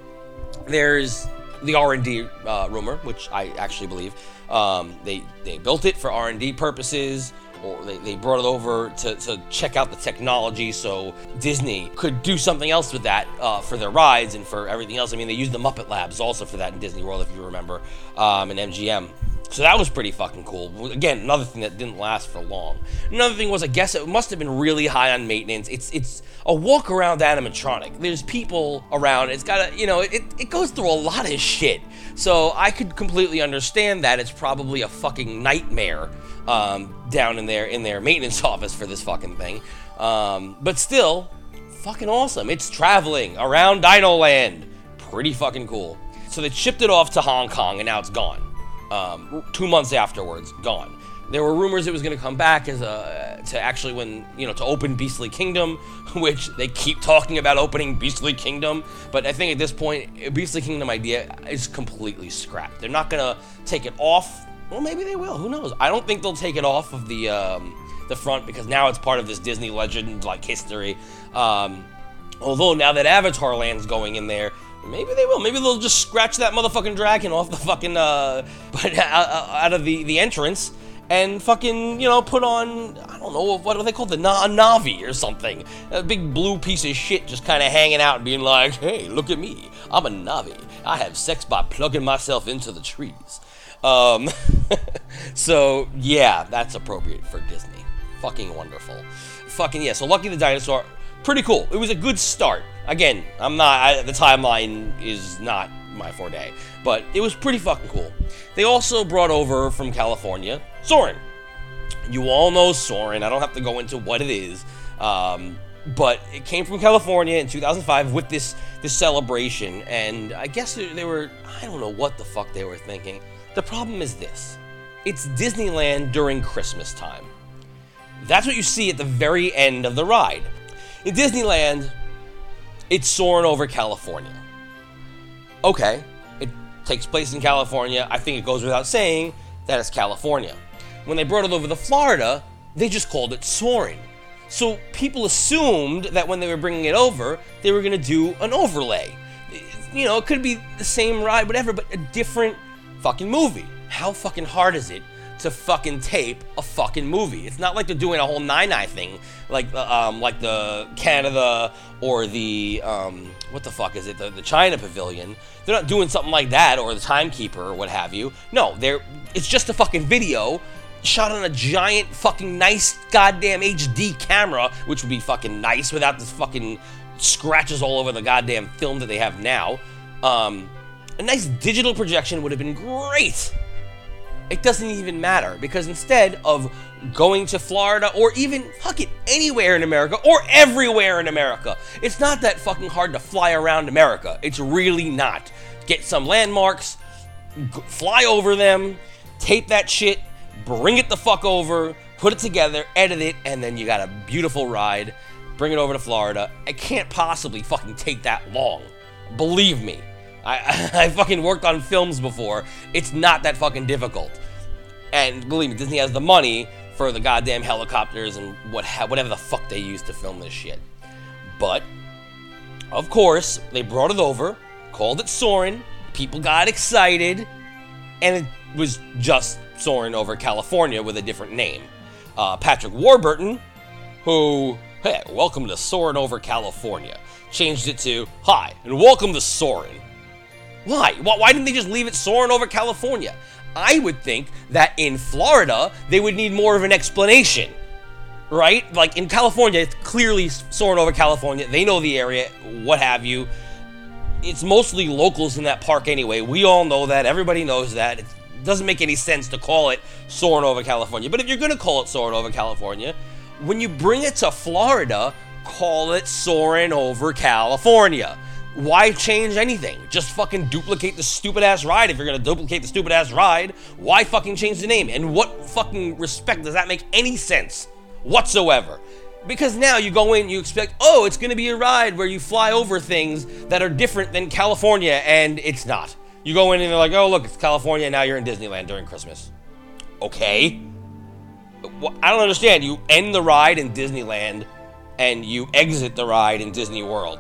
There's the R&D uh, rumor, which I actually believe. Um, they they built it for R&D purposes or they, they brought it over to, to check out the technology so Disney could do something else with that uh, for their rides and for everything else. I mean, they used the Muppet Labs also for that in Disney World, if you remember, um, and MGM. So that was pretty fucking cool. Again, another thing that didn't last for long. Another thing was, I guess it must have been really high on maintenance. It's it's a walk around animatronic. There's people around. It's got a you know it it goes through a lot of shit. So I could completely understand that it's probably a fucking nightmare um, down in their in their maintenance <laughs> office for this fucking thing. Um, but still, fucking awesome. It's traveling around Dino Land. Pretty fucking cool. So they shipped it off to Hong Kong and now it's gone um, two months afterwards, gone. There were rumors it was going to come back as a to actually when you know to open Beastly Kingdom, <laughs> which they keep talking about opening Beastly Kingdom, but I think at this point Beastly Kingdom idea is completely scrapped. They're not going to take it off. Well, maybe they will. Who knows? I don't think they'll take it off of the um, the front because now it's part of this Disney legend like history. Um, although now that Avatar Land's going in there, Maybe they will. Maybe they'll just scratch that motherfucking dragon off the fucking uh, <laughs> but out of the the entrance and fucking you know put on I don't know what are they called the Na- Navi or something. A big blue piece of shit just kind of hanging out and being like, hey, look at me, I'm a Navi. I have sex by plugging myself into the trees. Um, <laughs> so yeah, that's appropriate for Disney. Fucking wonderful. Fucking yeah. So Lucky the Dinosaur, pretty cool. It was a good start. Again, I'm not. I, the timeline is not my forte, but it was pretty fucking cool. They also brought over from California Soarin'. You all know Soarin'. I don't have to go into what it is. Um, but it came from California in 2005 with this this celebration, and I guess they were I don't know what the fuck they were thinking. The problem is this: it's Disneyland during Christmas time. That's what you see at the very end of the ride. In Disneyland, it's soaring over California. Okay, it takes place in California. I think it goes without saying that it's California. When they brought it over to Florida, they just called it soaring. So people assumed that when they were bringing it over, they were going to do an overlay. You know, it could be the same ride, whatever, but a different fucking movie. How fucking hard is it to fucking tape a fucking movie. It's not like they're doing a whole nine eye thing, like the um, like the Canada or the um, what the fuck is it, the, the China Pavilion. They're not doing something like that or the Timekeeper or what have you. No, they're it's just a fucking video shot on a giant fucking nice goddamn HD camera, which would be fucking nice without this fucking scratches all over the goddamn film that they have now. Um, a nice digital projection would have been great it doesn't even matter because instead of going to Florida or even fuck it anywhere in America or everywhere in America, it's not that fucking hard to fly around America. It's really not. Get some landmarks, g- fly over them, tape that shit, bring it the fuck over, put it together, edit it, and then you got a beautiful ride. Bring it over to Florida. It can't possibly fucking take that long. Believe me. I, <laughs> I fucking worked on films before. It's not that fucking difficult. And believe me, Disney has the money for the goddamn helicopters and what whatever the fuck they use to film this shit. But of course, they brought it over, called it Soarin'. People got excited, and it was just Soarin' over California with a different name. Uh, Patrick Warburton, who, hey, welcome to Soarin' over California, changed it to Hi, and welcome to Soarin'. Why? Why didn't they just leave it soaring over California? I would think that in Florida, they would need more of an explanation. Right? Like in California, it's clearly soaring over California. They know the area, what have you. It's mostly locals in that park anyway. We all know that. Everybody knows that. It doesn't make any sense to call it soaring over California. But if you're going to call it soaring over California, when you bring it to Florida, call it soaring over California why change anything? Just fucking duplicate the stupid ass ride if you're gonna duplicate the stupid ass ride. Why fucking change the name? And what fucking respect does that make any sense whatsoever? Because now you go in, you expect, oh, it's gonna be a ride where you fly over things that are different than California, and it's not. You go in and they're like, oh, look, it's California, now you're in Disneyland during Christmas. Okay. I don't understand. You end the ride in Disneyland and you exit the ride in Disney World.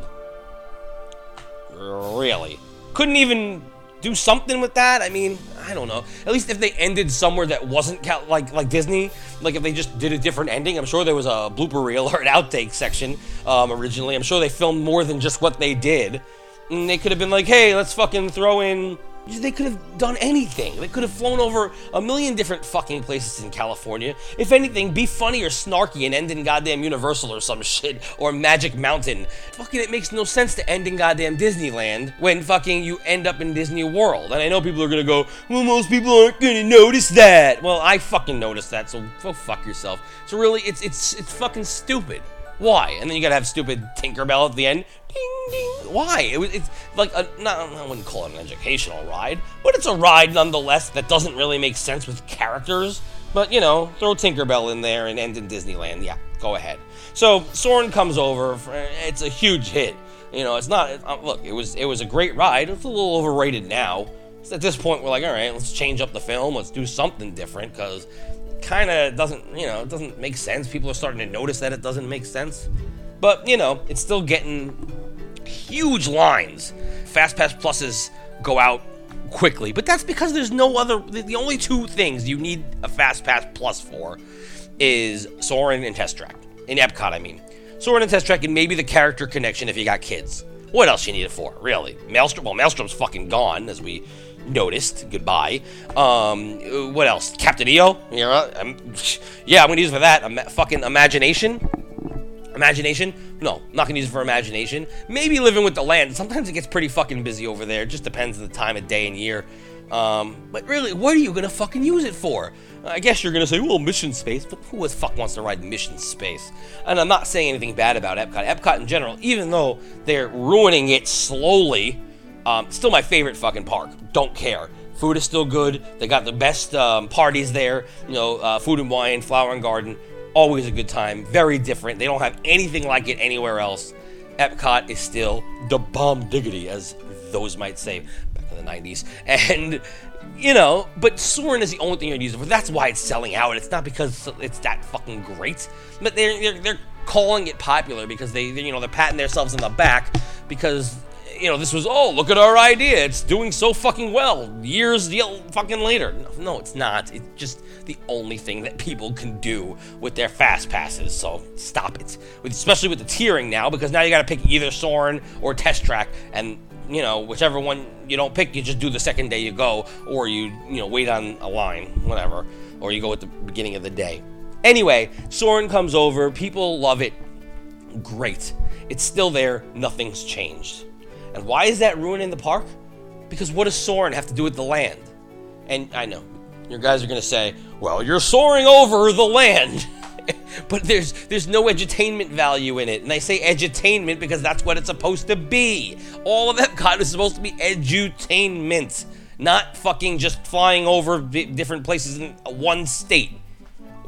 Really? Couldn't even do something with that? I mean, I don't know. At least if they ended somewhere that wasn't cal- like like Disney, like if they just did a different ending. I'm sure there was a blooper reel or an outtake section um, originally. I'm sure they filmed more than just what they did. And they could have been like, hey, let's fucking throw in They could have done anything. They could have flown over a million different fucking places in California. If anything, be funny or snarky and end in goddamn Universal or some <laughs> shit or Magic Mountain. Fucking, it makes no sense to end in goddamn Disneyland when fucking you end up in Disney World. And I know people are gonna go, well, most people aren't gonna notice that. Well, I fucking noticed that, so go fuck yourself. So really, it's it's it's fucking stupid. Why? And then you gotta have stupid Tinkerbell at the end. Ding ding. Why? It was it's like a not I wouldn't call it an educational ride, but it's a ride nonetheless that doesn't really make sense with characters. But you know, throw Tinkerbell in there and end in Disneyland. Yeah, go ahead. So Soarin' comes over. It's a huge hit. You know, it's not. uh, Look, it was it was a great ride. It's a little overrated now. So at this point, we're like, all right, let's change up the film. Let's do something different because kind of doesn't, you know, it doesn't make sense. People are starting to notice that it doesn't make sense. But, you know, it's still getting huge lines. Fast Pass Pluses go out quickly, but that's because there's no other. The only two things you need a Fast Pass Plus for is Soarin' and Test Track. In Epcot, I mean. Soarin' and Test Track and maybe the character connection if you got kids. What else you need it for, really? Maelstrom, well, Maelstrom's fucking gone, as we noticed. Goodbye. Um, what else? Captain EO? I'm, <laughs> yeah, I'm gonna use it for that. Ima- fucking imagination. Imagination? No, not gonna use it for imagination. Maybe living with the land. Sometimes it gets pretty fucking busy over there. It just depends on the time of day and year. Um, but really, what are you gonna fucking use it for? I guess you're gonna say, well, mission space, but who the fuck wants to ride mission space? And I'm not saying anything bad about Epcot. Epcot in general, even though they're ruining it slowly, um, still my favorite fucking park. Don't care. Food is still good. They got the best um, parties there. You know, uh, food and wine, flower and garden. Always a good time. Very different. They don't have anything like it anywhere else. Epcot is still the bomb diggity, as those might say back in the 90s. <laughs> And, you know, but Soarin' is the only thing you're using for. That's why it's selling out. It's not because it's that fucking great. But they're, they're, they're calling it popular because they, you know, they're patting themselves in the back because you know, this was, oh, look at our idea. It's doing so fucking well. Years fucking later. No, no, it's not. It's just the only thing that people can do with their fast passes. So stop it. With, especially with the tiering now, because now you got to pick either Soarin' or Test Track, and you know, whichever one you don't pick, you just do the second day you go, or you you know wait on a line, whatever, or you go at the beginning of the day. Anyway, Soarin' comes over. People love it. Great. It's still there. Nothing's changed. And why is that ruining the park? Because what does Soarin' have to do with the land? And I know your guys are gonna say, "Well, you're soaring over the land," <laughs> but there's there's no edutainment value in it. And I say edutainment because that's what it's supposed to be. All of Epcot is supposed to be edutainment, not fucking just flying over di- different places in one state.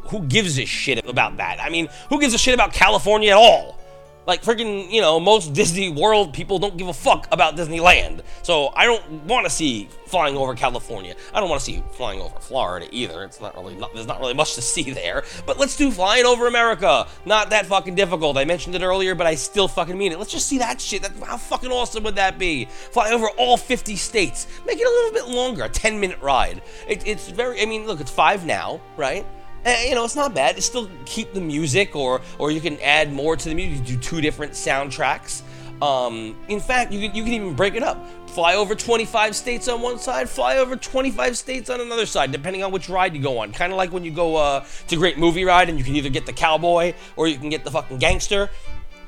Who gives a shit about that? I mean, who gives a shit about California at all? Like freaking, you know, most <laughs> Disney World people don't give a fuck about Disneyland. So I don't want to see flying over California. I don't want to see flying over Florida either. It's not really not, there's not really much to see there. But let's do flying over America. Not that fucking difficult. I mentioned it earlier, but I still fucking mean it. Let's just see that shit. That, how fucking awesome would that be? Fly over all 50 states. Make it a little bit longer. A 10 minute ride. It, it's very. I mean, look, it's five now, right? Eh, you know, it's not bad. You still keep the music, or or you can add more to the music. You do two different soundtracks. Um, in fact, you can, you can even break it up. Fly over 25 states on one side, fly over 25 states on another side, depending on which ride you go on. Kind of like when you go uh, to Great Movie Ride and you can either get the cowboy or you can get the fucking gangster.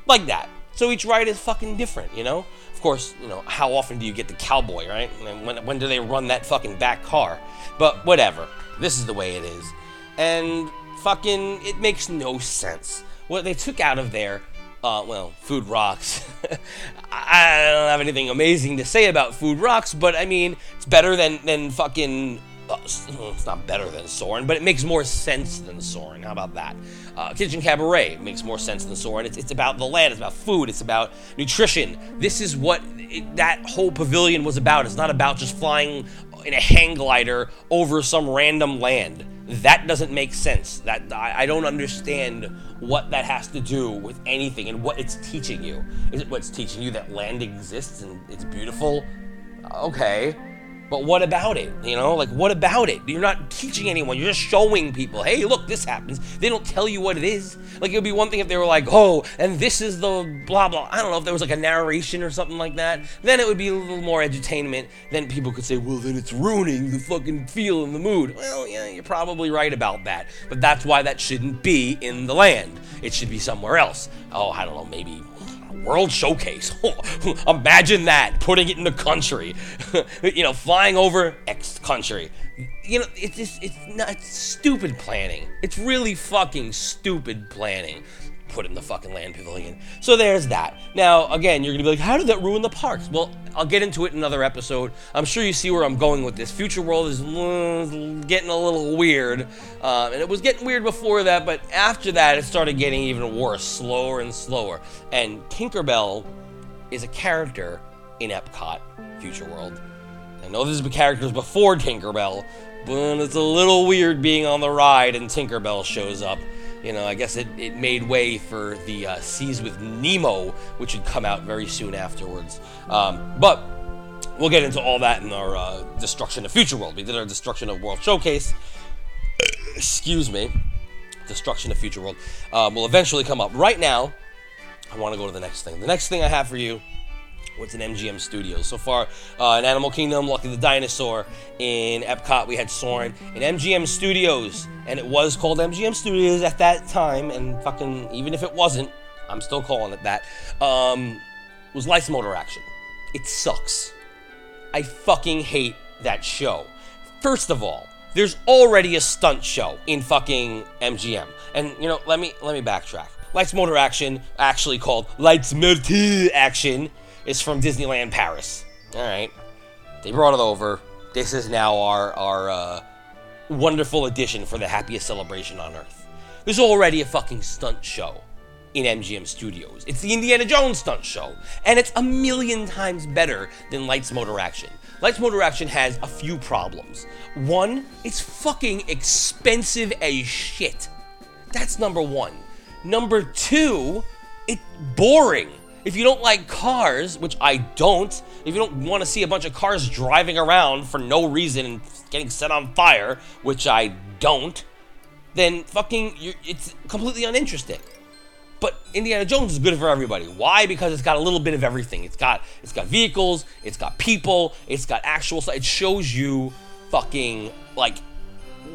Like that. So each ride is fucking different, you know? Of course, you know, how often do you get the cowboy, right? And when, when do they run that fucking back car? But whatever. This is the way it is and fucking it makes no sense. What they took out of there, uh, well, Food Rocks. <laughs> I don't have anything amazing to say about Food Rocks, but I mean, it's better than than fucking. Uh, it's not better than Soarin', but it makes more sense than Soarin'. How about that? Uh, Kitchen Cabaret makes more sense than Soarin'. It's, it's about the land, it's about food, it's about nutrition. This is what it, that whole pavilion was about. It's not about just flying in a hang glider over some random land. That doesn't make sense. That I, I don't understand what that has to do with anything and what it's teaching you. Is it what's teaching you that land exists and it's beautiful? Okay. But what about it? You know, like what about it? You're not teaching anyone. You're just showing people, hey, look, this happens. They don't tell you what it is. Like it would be one thing if they were like, oh, and this is the blah blah. I don't know if there was like a narration or something like that. Then it would be a little more edutainment. Then people could say, well, then it's ruining the fucking feel and the mood. Well, yeah, you're probably right about that. But that's why that shouldn't be in the land. It should be somewhere else. Oh, I don't know, maybe World Showcase. <laughs> Imagine that, putting it in the country. <laughs> you know, flying over X country. You know, it's just, it's not it's stupid planning. It's really fucking stupid planning. Put in the fucking land pavilion. So there's that. Now, again, you're gonna be like, how did that ruin the parks? Well, I'll get into it in another episode. I'm sure you see where I'm going with this. Future World is uh, getting a little weird, uh, and it was getting weird before that, but after that, it started getting even worse, slower and slower. And Tinkerbell is a character in Epcot Future World. I know there's been characters before Tinkerbell, but it's a little weird being on the ride and Tinkerbell shows up. You know, I guess it, it made way for the uh, Seas with Nemo, which would come out very soon afterwards. Um, but we'll get into all that in our uh, Destruction of Future World. We did our Destruction of World Showcase. Excuse me. Destruction of Future World um, will eventually come up. Right now, I want to go to the next thing. The next thing I have for you what's in MGM Studios. So far, uh, in Animal Kingdom, Lucky the Dinosaur. In Epcot, we had Soarin'. In MGM Studios, and it was called MGM Studios at that time, and fucking, even if it wasn't, I'm still calling it that, um, was Lights Motor Action. It sucks. I fucking hate that show. First of all, there's already a stunt show in fucking MGM. And you know, let me let me backtrack. Lights Motor Action, actually called Lights Motor Action, is from Disneyland Paris. All right, they brought it over. This is now our our uh, wonderful addition for the happiest celebration on earth. There's already a fucking stunt show in MGM Studios. It's the Indiana Jones stunt show, and it's a million times better than Lights Motor Action. Lights Motor Action has a few problems. One, it's fucking expensive as shit. That's number one. Number two, it's boring. If you don't like cars, which I don't, if you don't want to see a bunch of cars driving around for no reason and getting set on fire, which I don't, then fucking it's completely uninteresting. But Indiana Jones is good for everybody. Why? Because it's got a little bit of everything. It's got it's got vehicles, it's got people, it's got actual. It shows you fucking like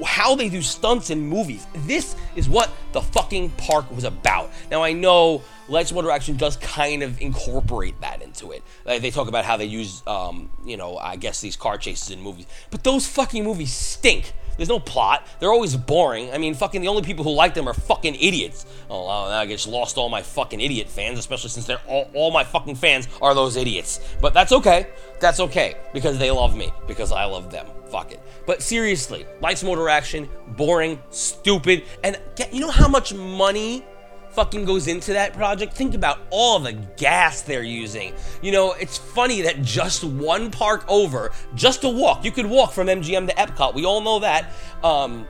how they do stunts in movies. This is what the fucking park was about. Now I know Motor Action does kind of incorporate that into it. Like, they talk about how they use, um, you know, I guess these car chases in movies, but those fucking movies stink. There's no plot. They're always boring. I mean, fucking the only people who like them are fucking idiots. Oh, now I just lost all my fucking idiot fans, especially since they're all, all my fucking fans are those idiots. But that's okay. That's okay because they love me because I love them. Fuck it. But seriously, Lights Motor Action, boring, stupid, and get, you know how much money fucking goes into that project. Think about all the gas they're using. You know, it's funny that just one park over, just a walk, you could walk from MGM to Epcot. We all know that. Um,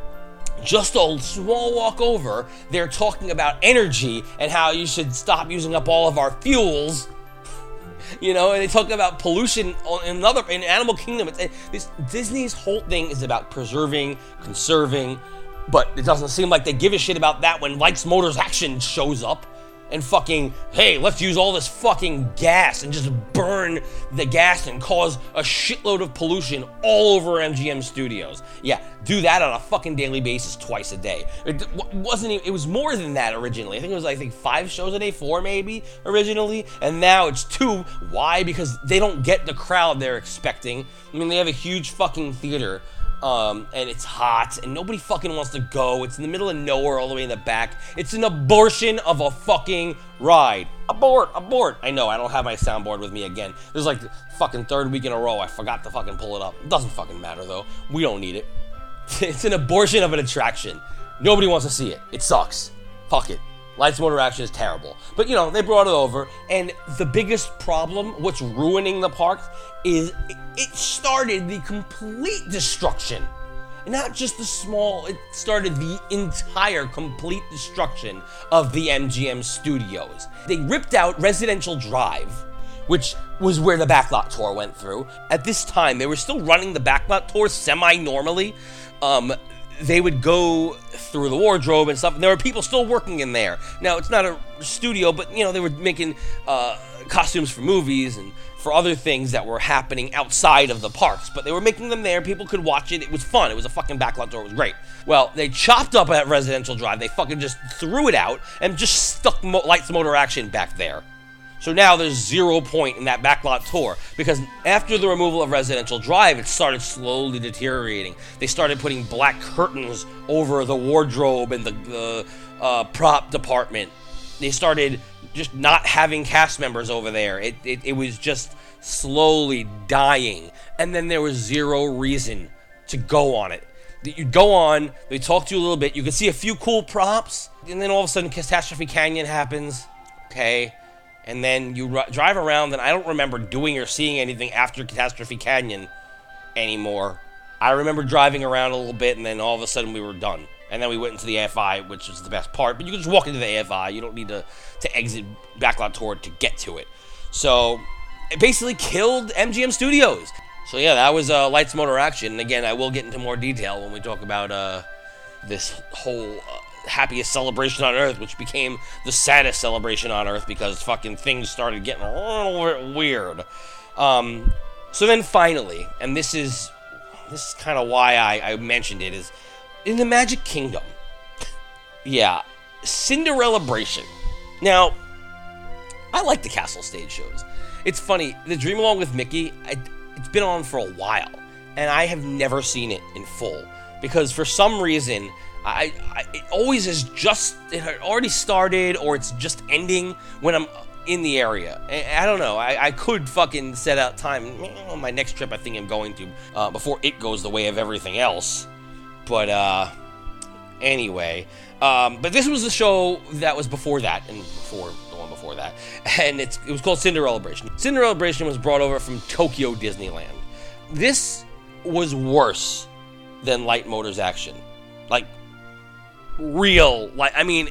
just a small walk over, they're talking about energy and how you should stop using up all of our fuels. <laughs> You know, and they talk about pollution in another in Animal Kingdom. It's, this Disney's whole thing is about preserving, conserving, but it doesn't seem like they give a shit about that when Lights Motors Action shows up and fucking, hey, let's use all this fucking gas and just burn the gas and cause a shitload of pollution all over MGM Studios. Yeah, do that on a fucking daily basis twice a day. It wasn't even, it was more than that originally. I think it was, I think, five shows a day, four maybe originally, and now it's two. Why? Because they don't get the crowd they're expecting. I mean, they have a huge fucking theater um, and it's hot, and nobody fucking wants to go. It's in the middle of nowhere, all the way in the back. It's an abortion of a fucking ride. Abort, abort. I know, I don't have my soundboard with me again. This is like the fucking third week in a row. I forgot to fucking pull it up. It doesn't fucking matter though. We don't need it. <laughs> it's an abortion of an attraction. Nobody wants to see it. It sucks. Fuck it. Lights Motor Action is terrible. But you know, they brought it over, and the biggest problem, what's ruining the park, is it started the complete destruction. Not just the small, it started the entire complete destruction of the MGM studios. They ripped out Residential Drive, which was where the backlot tour went through. At this time, they were still running the backlot tour semi normally. Um, they would go through the wardrobe and stuff, and there were people still working in there. Now, it's not a studio, but you know, they were making uh, costumes for movies and for other things that were happening outside of the parks, but they were making them there. People could watch it. It was fun. It was a fucking backlot tour. It was great. Well, they chopped up that residential drive. They fucking just threw it out and just stuck Mo- Lights Motor Action back there. So now there's zero point in that backlot tour because after the removal of Residential Drive, it started slowly deteriorating. They started putting black curtains over the wardrobe and the, the uh, prop department. They started just not having cast members over there. It, it, it was just slowly dying. And then there was zero reason to go on it. You'd go on, they talk to you a little bit, you could see a few cool props, and then all of a sudden Catastrophe Canyon happens. Okay and then you r- drive around, and I don't remember doing or seeing anything after Catastrophe Canyon anymore. I remember driving around a little bit, and then all of a sudden we were done. And then we went into the AFI, which was the best part. But you can just walk into the AFI. You don't need to, to exit Backlot Tour to get to it. So it basically killed MGM Studios. So yeah, that was uh, Lights Motor Action. And again, I will get into more detail when we talk about uh, this whole uh, happiest celebration on earth, which became the saddest celebration on earth because fucking things started getting a little weird. Um, so then finally, and this is this is kind of why I, I mentioned it, is in the Magic Kingdom. yeah, Cinderellabration. Now, I like the castle stage shows. It's funny, the Dream Along with Mickey, I, it's been on for a while, and I have never seen it in full because for some reason I, I it always is just it had already started or it's just ending when I'm in the area. I, I don't know. I, I could fucking set out time on my next trip. I think I'm going to uh, before it goes the way of everything else. But uh, anyway, um, but this was the show that was before that and before the one before that, <laughs> and it's it was called Cinderellabration. Cinderella Bration was brought over from Tokyo Disneyland. This was worse than Light Motors Action. Like real. Like, I mean,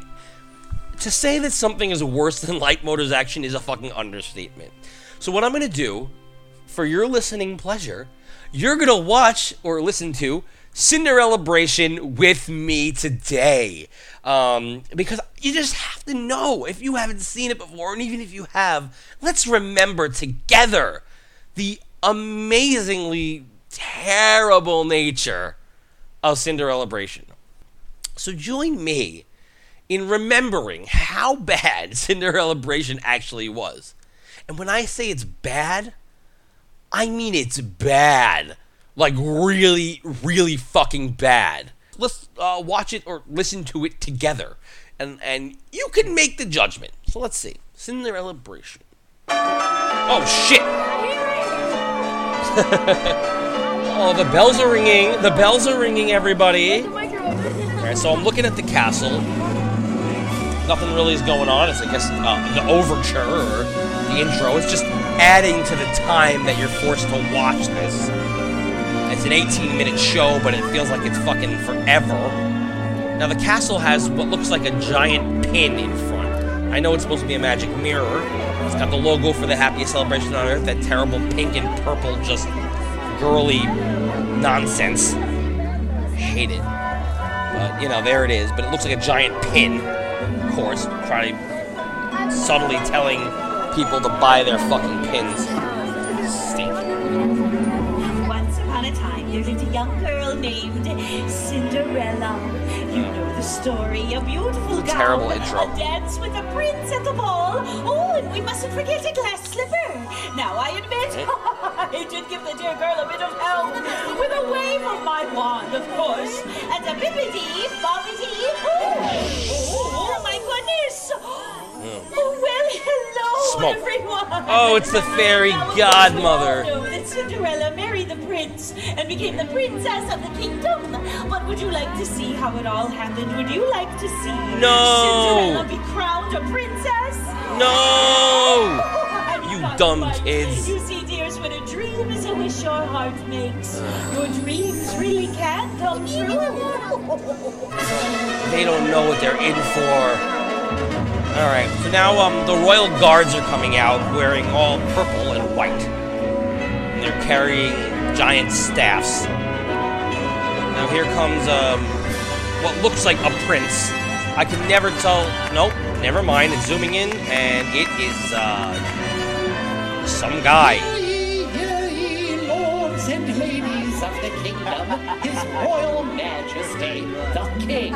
to say that something is worse <laughs> than Light Motors Action is a fucking understatement. So, what I'm to do for your listening pleasure, you're to watch or listen to Cinderellabration with me today. Um, because you just have to know if you haven't seen it before, and even if you have, let's remember together the amazingly terrible nature of Cinderellabration. So join me in remembering how bad <laughs> Cinderellabration actually was. And when I say it's bad, I mean it's bad. Like really, really fucking bad. Let's uh, watch it or listen to it together. And, and you can make the judgment. So let's see. Cinderellabration. Oh shit! <laughs> oh, the bells are ringing. The bells are ringing, everybody. <laughs> So I'm looking at the castle. Nothing really is going on. It's, I guess, uh, the overture or the intro. It's just adding to the time that you're forced to watch this. It's an 18 minute show, but it feels like it's fucking forever. Now, the castle has what looks like a giant pin in front. I know it's supposed to be a magic mirror. It's got the logo for the happiest celebration on earth, that terrible pink and purple, just girly nonsense. Hate it. But, you know, there it is. But it looks like a giant pin, of course, trying subtly telling people to buy their fucking pins. Stink. Once upon a time, there lived a young girl named Cinderella. You hmm. know the story. A beautiful gown, Terrible intro. a dance with a prince at the ball. Oh, and we mustn't forget a glass slipper. Now, I admit, hmm. <laughs> I did give the dear girl a bit of help with a my wand, of course, and a bippity boppity. Oh, oh my goodness! <gasps> Oh, well, hello, Smoke. everyone. Oh, it's the fairy Now, godmother. we all know that Cinderella married the prince and became the princess of the kingdom. But would you like to see how it all happened? Would you like to see No. Cinderella be crowned a princess? No! <laughs> I You dumb might. kids. You see, dears, when a dream is a wish your heart makes, your dreams really can come <laughs> true. They don't know what they're in for. All right, so now um, the royal guards are coming out wearing all purple and white. And they're carrying giant staffs. Now here comes um, what looks like a prince. I can never tell. Nope, never mind. It's zooming in, and it is uh, some guy. Hear ye, lords and ladies of the kingdom, His Royal Majesty, the King.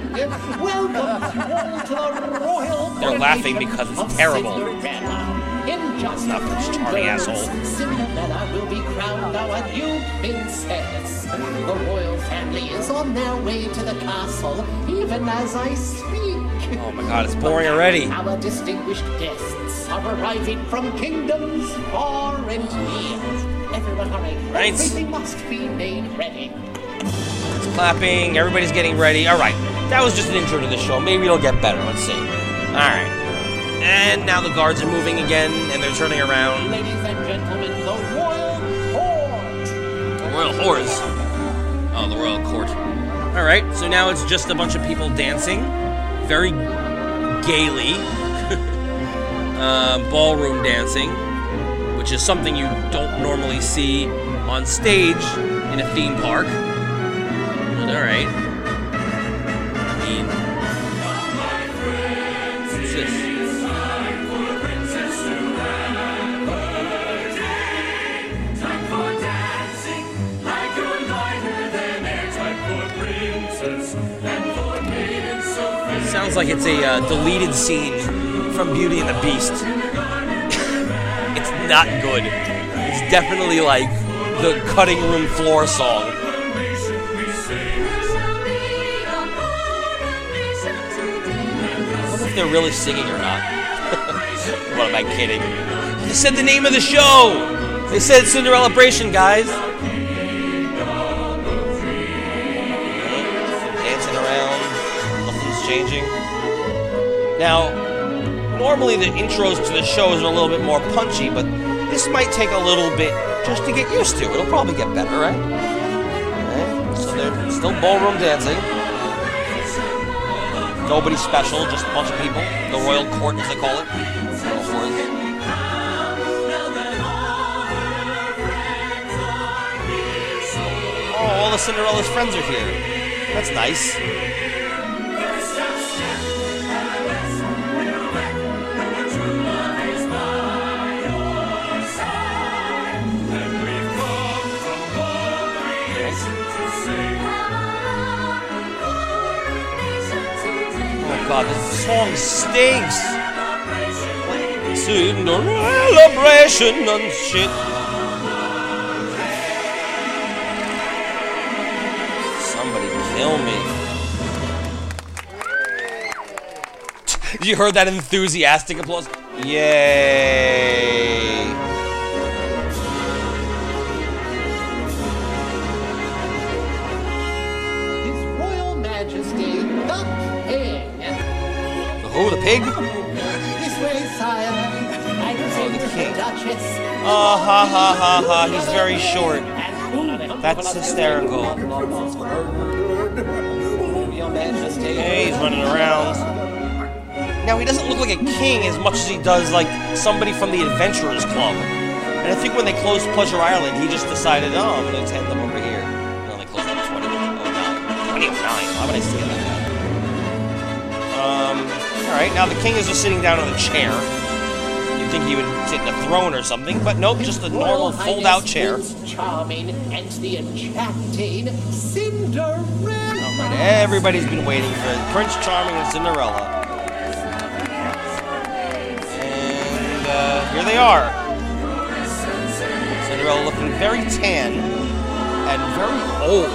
Welcome you all to the royal. They're laughing because it's terrible. Cinderella. In just Not Prince Charming, asshole. Cinderella will be crowned our new princess. The royal family is on their way to the castle, even as I speak. Oh my god, it's boring already. Our distinguished guests are arriving from kingdoms far and near. Everyone hurry. Right. Everything must be made ready. It's clapping. Everybody's getting ready. All right, that was just an intro to the show. Maybe it'll get better. Let's see. All right. And now the guards are moving again, and they're turning around. Ladies and gentlemen, the royal court. The royal whores. Oh, the royal court. All right, so now it's just a bunch of people dancing, very gaily, um, <laughs> ballroom dancing, which is something you don't normally see on stage in a theme park. But all right. Sounds like it's a uh, deleted scene from Beauty and the Beast. Not good. It's definitely like the cutting room floor song. If they're really singing or not. <laughs> what am I kidding? They said the name of the show! They said Cinderellabration, guys! Dancing around, nothing's changing. Now, normally the intros to the shows are a little bit more punchy, but this might take a little bit just to get used to. It'll probably get better, right? So they're still ballroom dancing. Nobody special, just a bunch of people. The royal court, as they call it. Oh, all the Cinderella's friends are here. That's nice. God, this song stinks. Celebration and shit. Somebody kill me. you heard that enthusiastic applause? Yay! The? Pig? This way, sire. I present the, king. Duchess. Oh, ha ha ha ha. He's very short. That's hysterical. Hey, he's running around. Now, he doesn't look like a king as much as he does like somebody from the Adventurers Club. And I think when they closed Pleasure Island, he just decided, oh, I'm to attend them over here. No, they closed it in 2009. 2009. Why would I say that? Alright, now the king is just sitting down on a chair. You'd think he would sit in a throne or something, but nope, just a normal fold out chair. Charming and the enchanting Cinderella. Alright, everybody's been waiting for Prince Charming and Cinderella. And uh, here they are. Cinderella looking very tan and very old.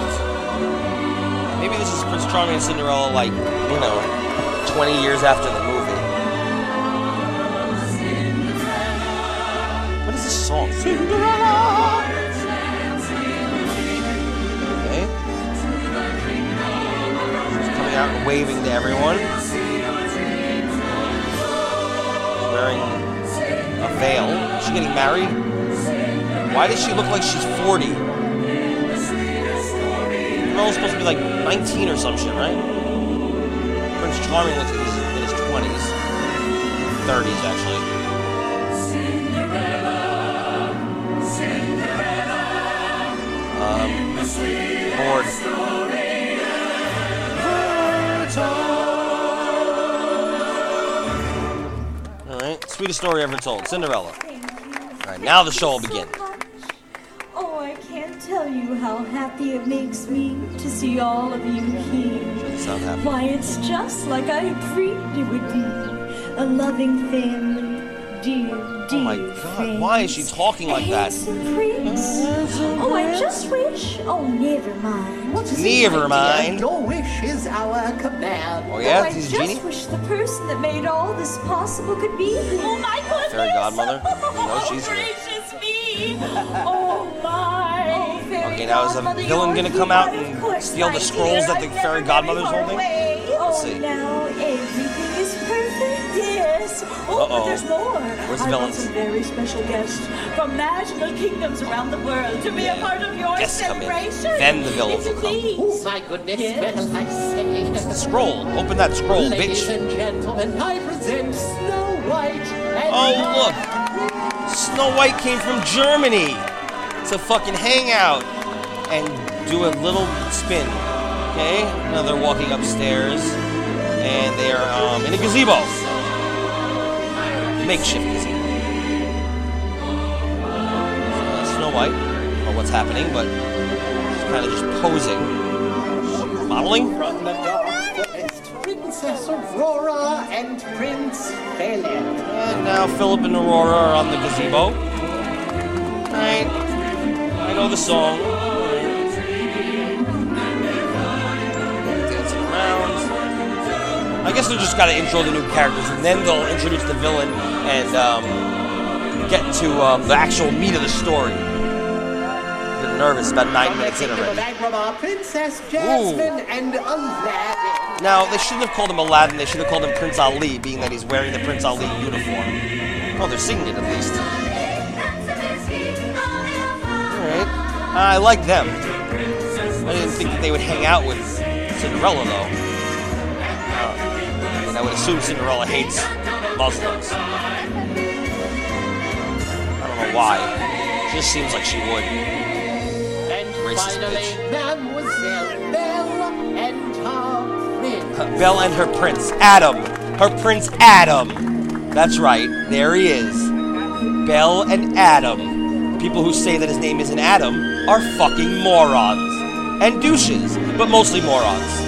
Maybe this is Prince Charming and Cinderella, like, you know, 20 years after the movie. What is this song? Cinderella! Okay. She's coming out and waving to everyone. She's wearing a veil. Is she getting married? Why does she look like she's 40? Cinderella's supposed to be like 19 or some shit, right? Prince Charming looks like he's in his 20s, 30s actually. Um, Lord. All right, sweetest story ever told, Cinderella. All right, now the show will begin you how happy it makes me to see all of you here. Sound happy. Why, it's just like I dreamed it would be. A loving family, dear, oh dear Oh my God. Why is she talking like that? Prince. Oh, I just wish. Oh, never mind. What is Never mind. Your wish is our command. Oh yeah, oh, I he's just a genie. wish the person that made all this possible could be here. Oh my goodness! Fairy godmother. You know she's here. <laughs> Oh, gracious me! Oh my! Okay, now is the villain gonna come out and steal the scrolls that the fairy godmother's holding? Let's see. Oh, is perfect. Oh, Uh-oh. but there's more. Where's the I villains? want some very special guests from magical kingdoms around the world to be a part of your Guests come in. celebration. Then the villains will come. please. Oh my goodness, well I say. Scroll. Open that scroll, Ladies bitch. and gentlemen, I present Snow White and Oh look, Snow White came from Germany to fucking hang out and do a little spin. Okay, now they're walking upstairs and they are um, in a gazebo, makeshift gazebo. Snow White, I don't know what's happening, but she's kind of just posing, modeling. From the dark forest, Princess Aurora and Prince Philip. And now Philip and Aurora are on the gazebo. Right. I know the song. Guess they're just gotta intro the new characters and then they'll introduce the villain and um, get to um, the actual meat of the story. Getting nervous about nine minutes in already. Agrabah, Princess Jasmine and Now, they shouldn't have called him Aladdin, they should have called him Prince Ali, being that he's wearing the Prince Ali uniform. Oh, they're singing it at least. Alright. I like them. I didn't think that they would hang out with Cinderella, though. I would assume Cinderella hates Muslims. I don't know why. Just seems like she would. And Racist finally, Mademoiselle Belle and her prince. Belle and her prince, Adam. Her prince Adam. That's right, there he is. Belle and Adam. People who say that his name isn't Adam are fucking morons. And douches, but mostly morons.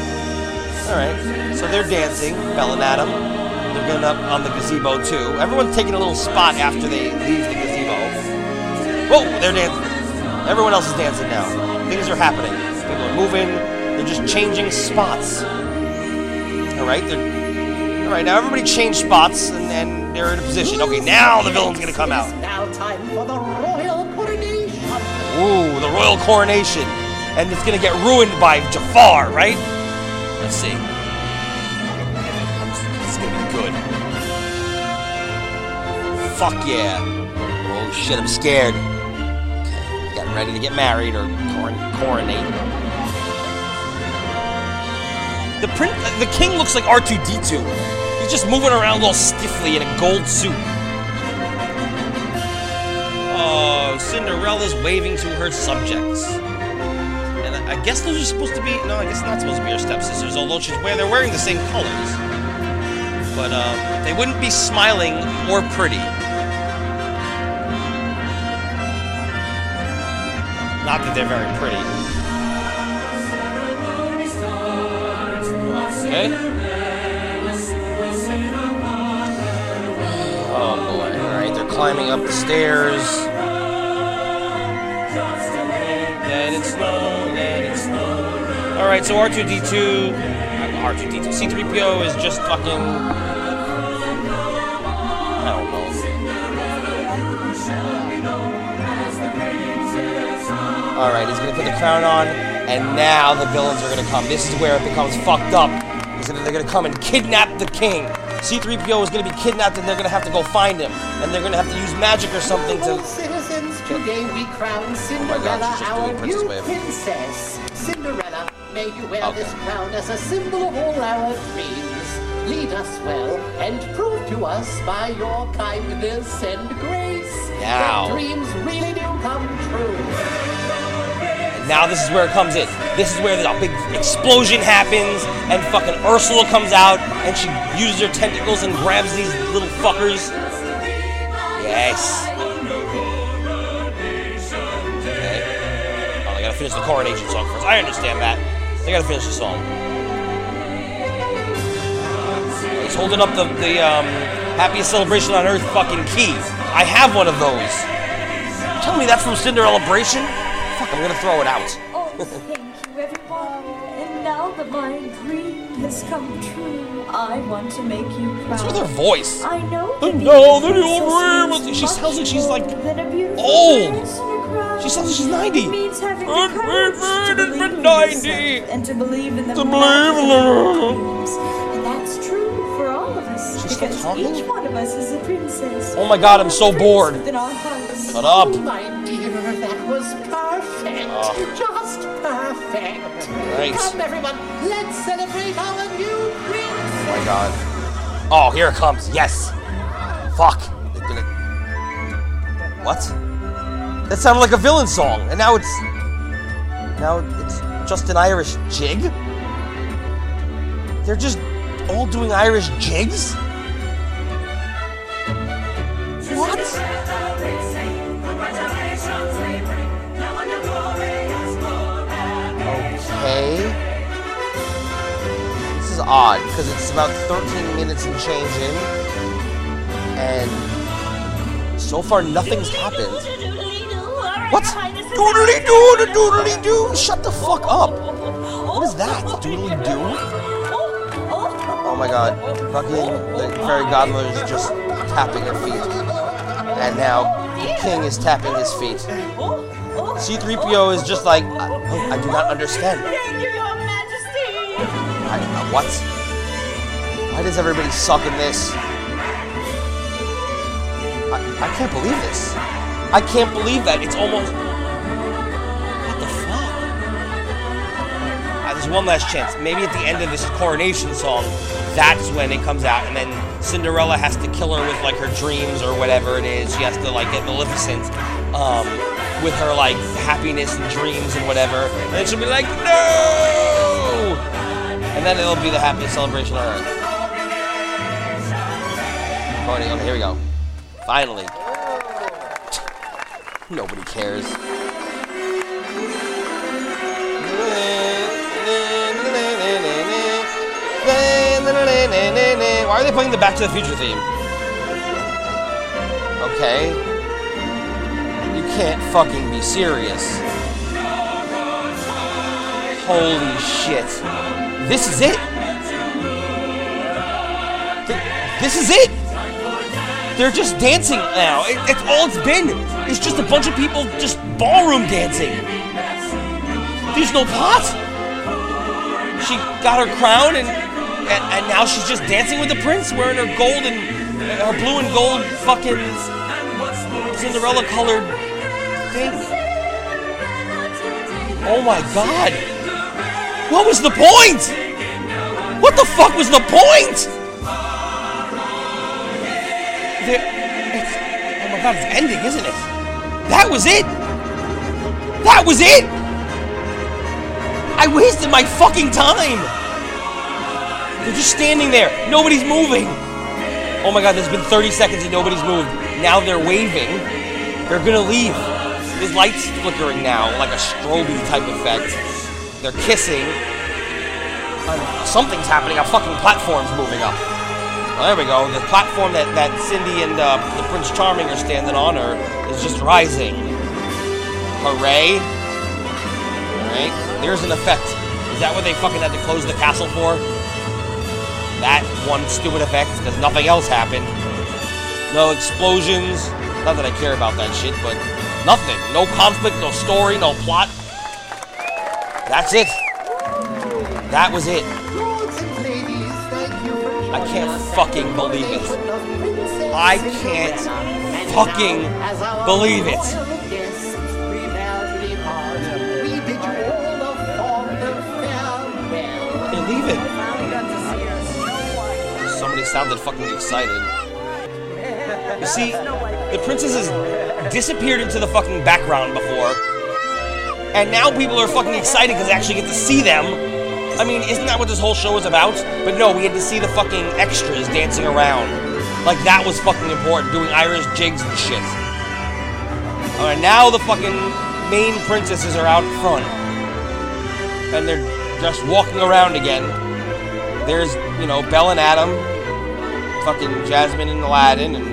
Alright, so they're dancing, Belle and Adam. They're going up on the gazebo too. Everyone's taking a little spot after they leave the gazebo. Whoa, they're dancing. Everyone else is dancing now. Things are happening. People are moving. They're just changing spots. All right, they're all right. Now everybody changed spots and, and they're in a position. Okay, now the villain's gonna come out. Now time for the royal coronation. Ooh, the royal coronation, and it's gonna get ruined by Jafar, right? Let's see. Fuck yeah! Oh shit, I'm scared. Getting ready to get married or coron- coronate. The prin- the king looks like R2D2. He's just moving around all stiffly in a gold suit. Oh, Cinderella's waving to her subjects. And I guess those are supposed to be no, I guess not supposed to be her stepsisters, although she's wearing they're wearing the same colors. But um, they wouldn't be smiling or pretty. Not that they're very pretty. Okay. Oh boy. Alright, they're climbing up the stairs. Let it snow, let it snow. Alright, so R2D2. uh, R2D2. C3PO is just fucking. Alright, he's gonna put the crown on, and now the villains are gonna come. This is where it becomes fucked up. Gonna, they're gonna come and kidnap the king. C3PO is gonna be kidnapped, and they're gonna have to go find him. And they're gonna have to use magic or something to. citizens, today we crown Oh Cinderella God, just doing our new princess. Cinderella, may you wear Okay. this crown as a symbol of all our dreams. Lead us well and prove to us by your kindness and grace Now. that dreams really do come true. Now this is where it comes in. This is where the big explosion happens, and fucking Ursula comes out, and she uses her tentacles and grabs these little fuckers. Yes. Okay. Oh, I gotta finish the coronation song first. I understand that. I gotta finish the song. He's holding up the, the um, happiest celebration on earth fucking key. I have one of those. Tell me that's from Cinderellabration? Fuck, I'm gonna throw it out. Oh, thank you, everyone. And now that my dream has come true, I want to make you proud. What's with her voice? I know I that the know that your dream is She sounds like she's like more than a beautiful old. dress and a crown. She sounds like she's 90. It means having the courage to women believe in in 90. and to believe in the To believe in of your the- dreams. And that's true for all of us. She's still because talking? each one of us is a princess. Oh my god, I'm so bored. Within. Shut up. Oh, my dear, that was perfect. Oh. Just perfect. Right. Come, everyone, let's celebrate our new prince. Oh my god. Oh, here it comes. Yes. Fuck. What? That sounded like a villain song, and now it's now it's just an Irish jig. They're just all doing Irish jigs. What? Okay. This is odd because it's about 13 minutes and change in, and so far nothing's happened. What? Doodly doo, doodly doo. Shut the fuck up. What is that? Doodly doo? Oh my god. Fucking the fairy godmother is just tapping her feet. And now the king is tapping his feet. C3PO is just like, I, oh, I do not understand. Thank you, Your Majesty. I, uh, what? Why does everybody suck in this? I, I can't believe this. I can't believe that. It's almost. What the fuck? Uh, there's one last chance. Maybe at the end of this coronation song, that's when it comes out, and then Cinderella has to kill her with like her dreams or whatever it is. She has to like get Maleficent um, with her like happiness and dreams and whatever, and then she'll be like, no! And then it'll be the happiest celebration on earth. Recording. Okay, here we go. Finally. Nobody cares. Why are they playing the Back to the Future theme? Okay. Can't fucking be serious. Holy shit. This is it. This is it. They're just dancing now. It, it's all it's been. It's just a bunch of people just ballroom dancing. There's no plot. She got her crown and, and and now she's just dancing with the prince, wearing her gold and her blue and gold fucking Cinderella colored Oh my god. What was the point? What the fuck was the point? There, oh my god, it's ending, isn't it? That was it. That was it. I wasted my fucking time. They're just standing there. Nobody's moving. Oh my god, there's been 30 seconds and nobody's moved. Now they're waving. They're gonna leave. His light's flickering now, like a strobe type effect. They're kissing. Um, something's happening. A fucking platform's moving up. Well, there we go. The platform that, that Cindy and uh, the Prince Charming are standing on are, is just rising. Hooray. Alright, there's an effect. Is that what they fucking had to close the castle for? That one stupid effect, because nothing else happened. No explosions. Not that I care about that shit, but nothing. No conflict, no story, no plot. That's it. That was it. I can't fucking believe it. I can't fucking believe it. They're leaving. Somebody sounded fucking excited. You see, the princess has disappeared into the fucking background before, And now people are fucking excited because they actually get to see them. I mean, isn't that what this whole show is about? But no, we had to see the fucking extras dancing around. Like that was fucking important, doing Irish jigs and shit. Alright, now the fucking main princesses are out front. And they're just walking around again. There's, you know, Belle and Adam, fucking Jasmine and Aladdin, and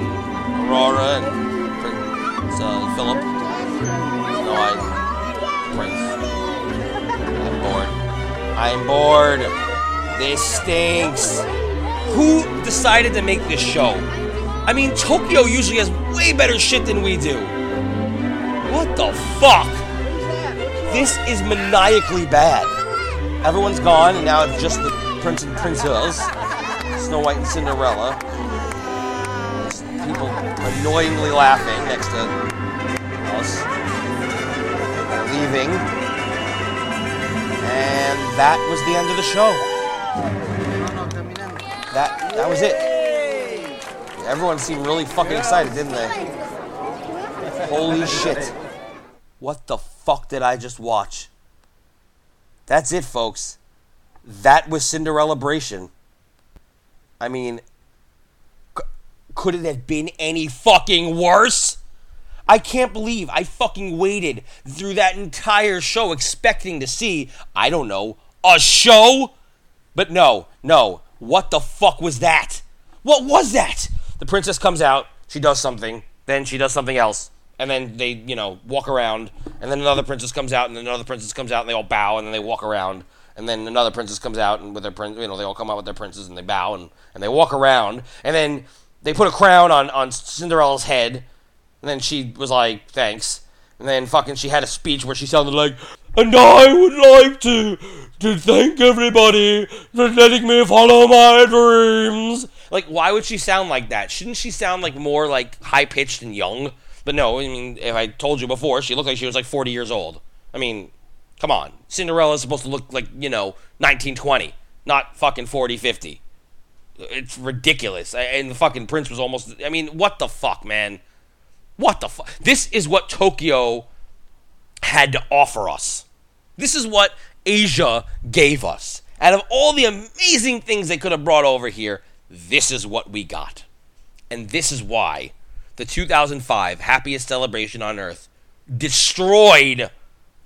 Aurora and Prince uh, Philip. No, I. Prince. I'm bored. I'm bored. This stinks. Who decided to make this show? I mean, Tokyo usually has way better shit than we do. What the fuck? This is maniacally bad. Everyone's gone, and now it's just the prince and princess, Snow White and Cinderella. Annoyingly laughing next to us. Leaving. And that was the end of the show. That that was it. Everyone seemed really fucking excited, didn't they? Holy shit. What the fuck did I just watch? That's it, folks. That was Cinderellabration. I mean, could it have been any fucking worse? I can't believe I fucking waited through that entire show expecting to see, I don't know, a show? But no, no. What the fuck was that? What was that? The princess comes out, she does something, then she does something else, and then they, you know, walk around, and then another princess comes out, and then another princess comes out, and they all bow, and then they walk around, and then another princess comes out, and with their prince, you know, they all come out with their princes, and they bow, and, and they walk around, and then they put a crown on, on Cinderella's head, and then she was like, thanks. And then fucking she had a speech where she sounded like, and I would like to to thank everybody for letting me follow my dreams. Like, why would she sound like that? Shouldn't she sound like more like high pitched and young? But no, I mean, if I told you before, she looked like she was like 40 years old. I mean, come on. Cinderella's supposed to look like, you know, 1920, not fucking 40, 50. It's ridiculous. And the fucking prince was almost, I mean, what the fuck, man? What the fuck? This is what Tokyo had to offer us. This is what Asia gave us. Out of all the amazing things they could have brought over here, this is what we got. And this is why the 2005 Happiest Celebration on Earth destroyed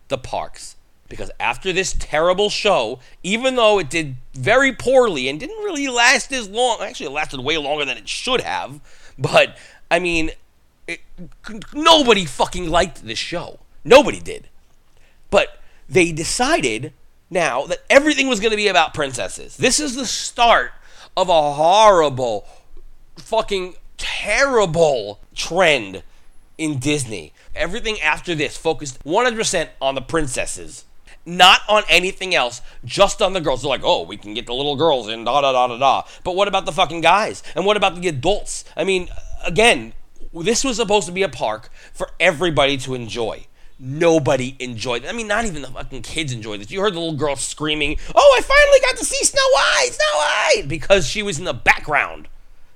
the parks. Because after this terrible show, even though it did very poorly and didn't really last as long, actually, it lasted way longer than it should have, but I mean, it, nobody fucking liked this show. Nobody did. But they decided now that everything was going to be about princesses. This is the start of a horrible, fucking terrible trend in Disney. Everything after this focused 100% on the princesses. Not on anything else, just on the girls. They're like, oh, we can get the little girls in, da da da da da. But what about the fucking guys? And what about the adults? I mean, again, this was supposed to be a park for everybody to enjoy. Nobody enjoyed it. I mean, not even the fucking kids enjoyed this. You heard the little girl screaming, Oh, I finally got to see Snow White, Snow White! Because she was in the background.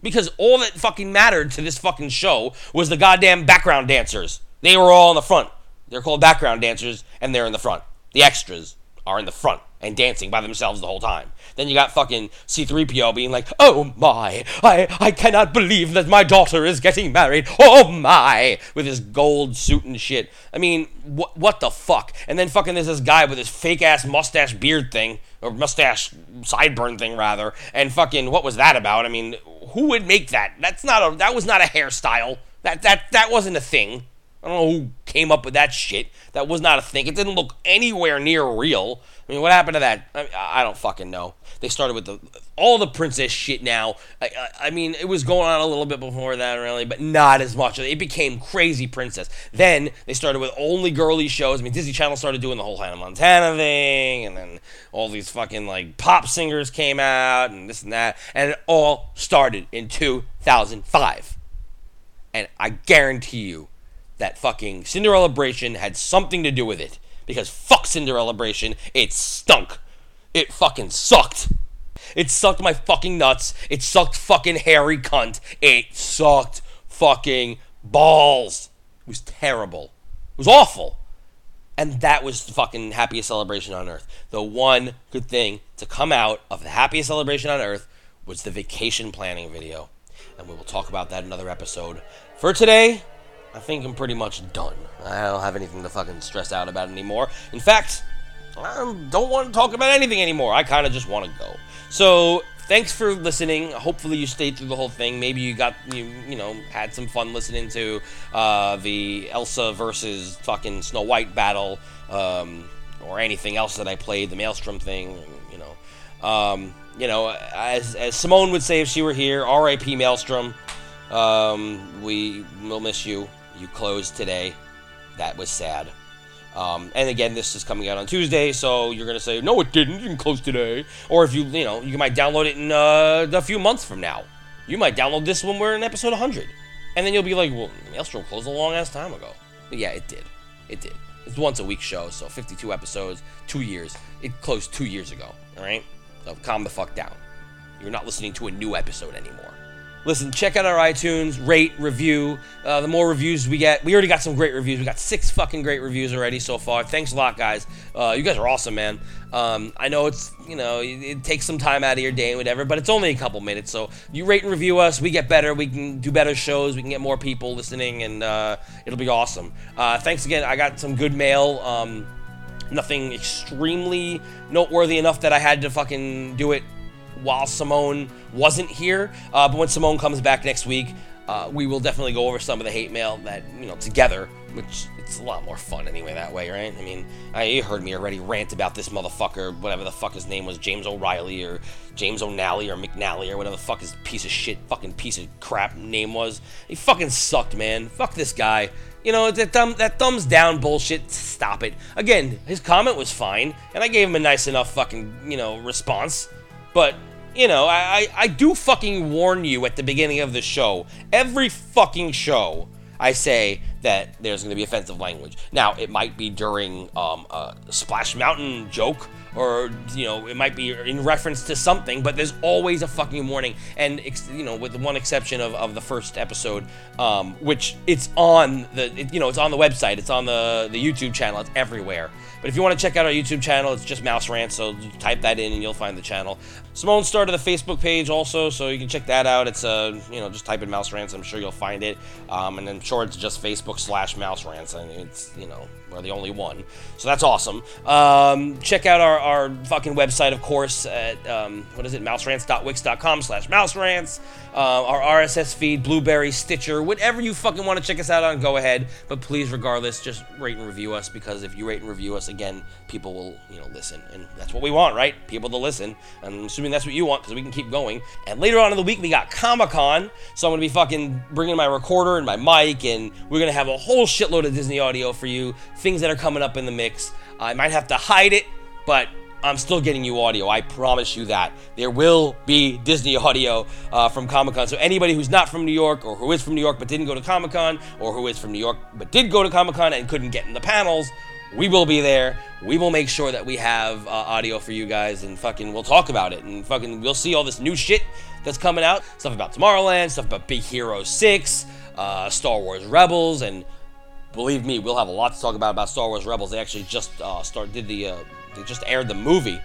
Because all that fucking mattered to this fucking show was the goddamn background dancers. They were all in the front. They're called background dancers, and they're in the front. The extras are in the front and dancing by themselves the whole time. Then you got fucking C3PO being like, "Oh my, I I cannot believe that my daughter is getting married. Oh my!" with his gold suit and shit. I mean, what what the fuck? And then fucking there's this guy with his fake ass mustache beard thing or mustache sideburn thing rather. And fucking what was that about? I mean, who would make that? That's not a that was not a hairstyle. That that that wasn't a thing. I don't know who came up with that shit. That was not a thing. It didn't look anywhere near real. I mean, what happened to that? I, I don't fucking know. They started with the all the princess shit now. I, I, I, mean, it was going on a little bit before that, really, but not as much. It became crazy princess. Then they started with only girly shows. I mean, Disney Channel started doing the whole Hannah Montana thing, and then all these fucking like pop singers came out, and this and that, and it all started in 2005. And I guarantee you that fucking Cinderellabration had something to do with it. Because fuck Cinderellabration, it stunk. It fucking sucked. It sucked my fucking nuts. It sucked fucking hairy cunt. It sucked fucking balls. It was terrible. It was awful. And that was the fucking happiest celebration on earth. The one good thing to come out of the happiest celebration on earth was the vacation planning video. And we will talk about that in another episode. For today, I think I'm pretty much done. I don't have anything to fucking stress out about anymore. In fact, I don't want to talk about anything anymore. I kind of just want to go. So, thanks for listening. Hopefully, you stayed through the whole thing. Maybe you got you you know had some fun listening to uh, the Elsa versus fucking Snow White battle, um, or anything else that I played, the Maelstrom thing. You know, um, you know, as as Simone would say if she were here, R.I.P. Maelstrom. Um, we will miss you. You closed today. That was sad. Um, and again, this is coming out on Tuesday, so you're gonna say, "No, it didn't. You didn't close today." Or if you, you know, you might download it in uh, a few months from now. You might download this when we're in episode 100, and then you'll be like, "Well, Maelstrom closed a long ass time ago." But yeah, it did. It did. It's once a week show, so 52 episodes, two years. It closed two years ago. All right, so calm the fuck down. You're not listening to a new episode anymore. Listen, check out our iTunes, rate, review. Uh, the more reviews we get, we already got some great reviews. We got six fucking great reviews already so far. Thanks a lot, guys. Uh, you guys are awesome, man. Um, I know it's you know it, it takes some time out of your day and whatever, but it's only a couple minutes. So you rate and review us, we get better. We can do better shows. We can get more people listening, and uh, it'll be awesome. Uh, thanks again. I got some good mail. Um, nothing extremely noteworthy enough that I had to fucking do it while Simone wasn't here. Uh, but when Simone comes back next week, uh, we will definitely go over some of the hate mail that you know together, which it's a lot more fun anyway that way, right? I mean, I, you heard me already rant about this motherfucker, whatever the fuck his name was, James O'Reilly or James O'Nally or McNally or whatever the fuck his piece of shit, fucking piece of crap name was. He fucking sucked, man. Fuck this guy. You know, that, thumb, that thumbs down bullshit, stop it. Again, his comment was fine, and I gave him a nice enough fucking, you know, response. But, you know, I, I, do fucking warn you at the beginning of the show. Every fucking show, I say that there's going to be offensive language. Now, it might be during um, a Splash Mountain joke, or you know, it might be in reference to something. But there's always a fucking warning, and you know, with the one exception of, of the first episode, um, which it's on the it, you know it's on the website, it's on the the YouTube channel, it's everywhere. But if you want to check out our YouTube channel, it's just Mouse Rant, so type that in and you'll find the channel. Simone started a Facebook page also, so you can check that out. It's uh, you know, just type in Mouse Rants, I'm sure you'll find it. Um, and I'm sure it's just Facebook slash Mouse Rants. Mean, it's you know, we're the only one, so that's awesome. Um, check out our, our fucking website, of course, at um, what is it, mouserants.wix.com slash mouserants. Uh, our RSS feed, Blubrry, Stitcher, whatever you fucking want to check us out on, go ahead. But please, regardless, just rate and review us because if you rate and review us again, people will you know listen, and that's what we want, right? People to listen. I'm assuming that's what you want because we can keep going. And later on in the week, we got Comic Con, so I'm gonna be fucking bringing my recorder and my mic, and we're gonna have a whole shitload of Disney audio for you. Things that are coming up in the mix. I might have to hide it, but I'm still getting you audio. I promise you that. There will be Disney audio uh, from Comic Con. So, anybody who's not from New York or who is from New York but didn't go to Comic Con or who is from New York but did go to Comic Con and couldn't get in the panels, we will be there. We will make sure that we have uh, audio for you guys and fucking we'll talk about it and fucking we'll see all this new shit that's coming out. Stuff about Tomorrowland, stuff about Big Hero 6, uh, Star Wars Rebels, and believe me, we'll have a lot to talk about about Star Wars Rebels. They actually just uh, start did the uh, they just aired the movie,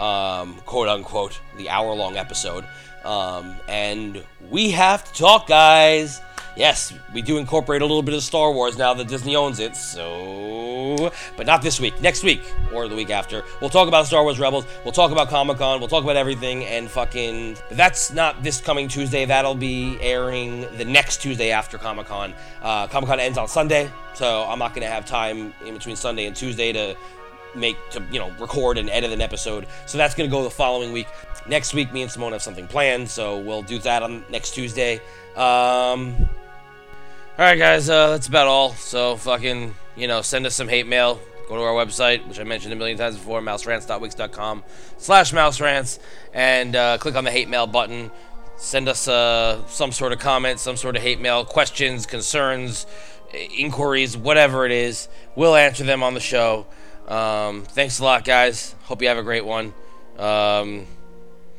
um, quote unquote, the hour long episode, um, and we have to talk, guys. Yes, we do incorporate a little bit of Star Wars now that Disney owns it, so. But not this week. Next week, or the week after. We'll talk about Star Wars Rebels. We'll talk about Comic Con. We'll talk about everything, and fucking. That's not this coming Tuesday. That'll be airing the next Tuesday after Comic Con. Uh, Comic Con ends on Sunday, so I'm not to have time in between Sunday and Tuesday to make to you know record and edit an episode so that's going to go the following week next week me and simone have something planned so we'll do that on next tuesday um all right guys uh that's about all so fucking you know send us some hate mail go to our website which i mentioned a million times before mouserants.wix.com slash mouserants and uh, click on the hate mail button send us uh, some sort of comment some sort of hate mail questions concerns inquiries whatever it is we'll answer them on the show um, thanks a lot, guys. Hope you have a great one. Um,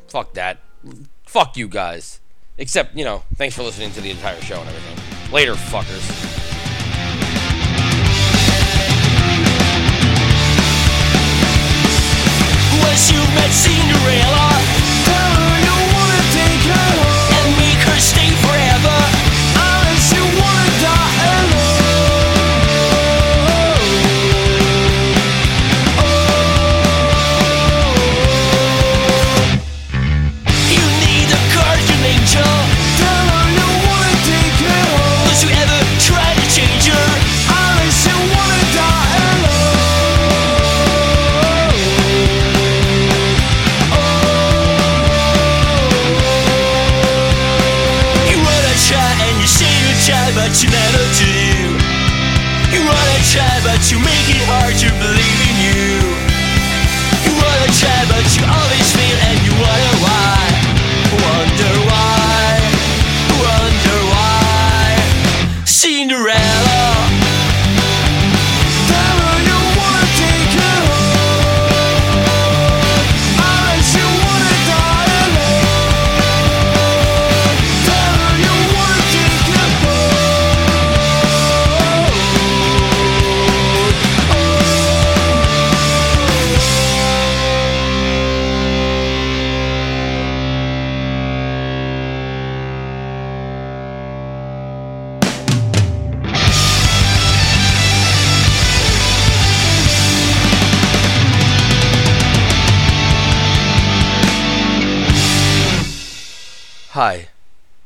fuck that. Fuck you guys. Except, you know, thanks for listening to the entire show and everything. Later, fuckers. Wish you've met Cinderella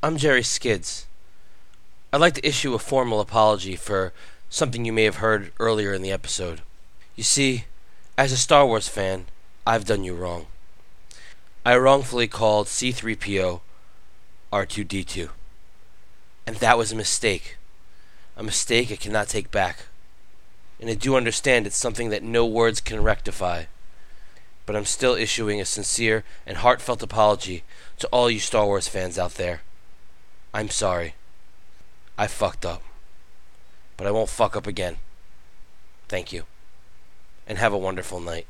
I'm Jerry Skids. I'd like to issue a formal apology for something you may have heard earlier in the episode. You see, as a Star Wars fan, I've done you wrong. I wrongfully called C3PO R2D2. And that was a mistake. A mistake I cannot take back. And I do understand it's something that no words can rectify. But I'm still issuing a sincere and heartfelt apology to all you Star Wars fans out there. I'm sorry. I fucked up. But I won't fuck up again. Thank you. And have a wonderful night.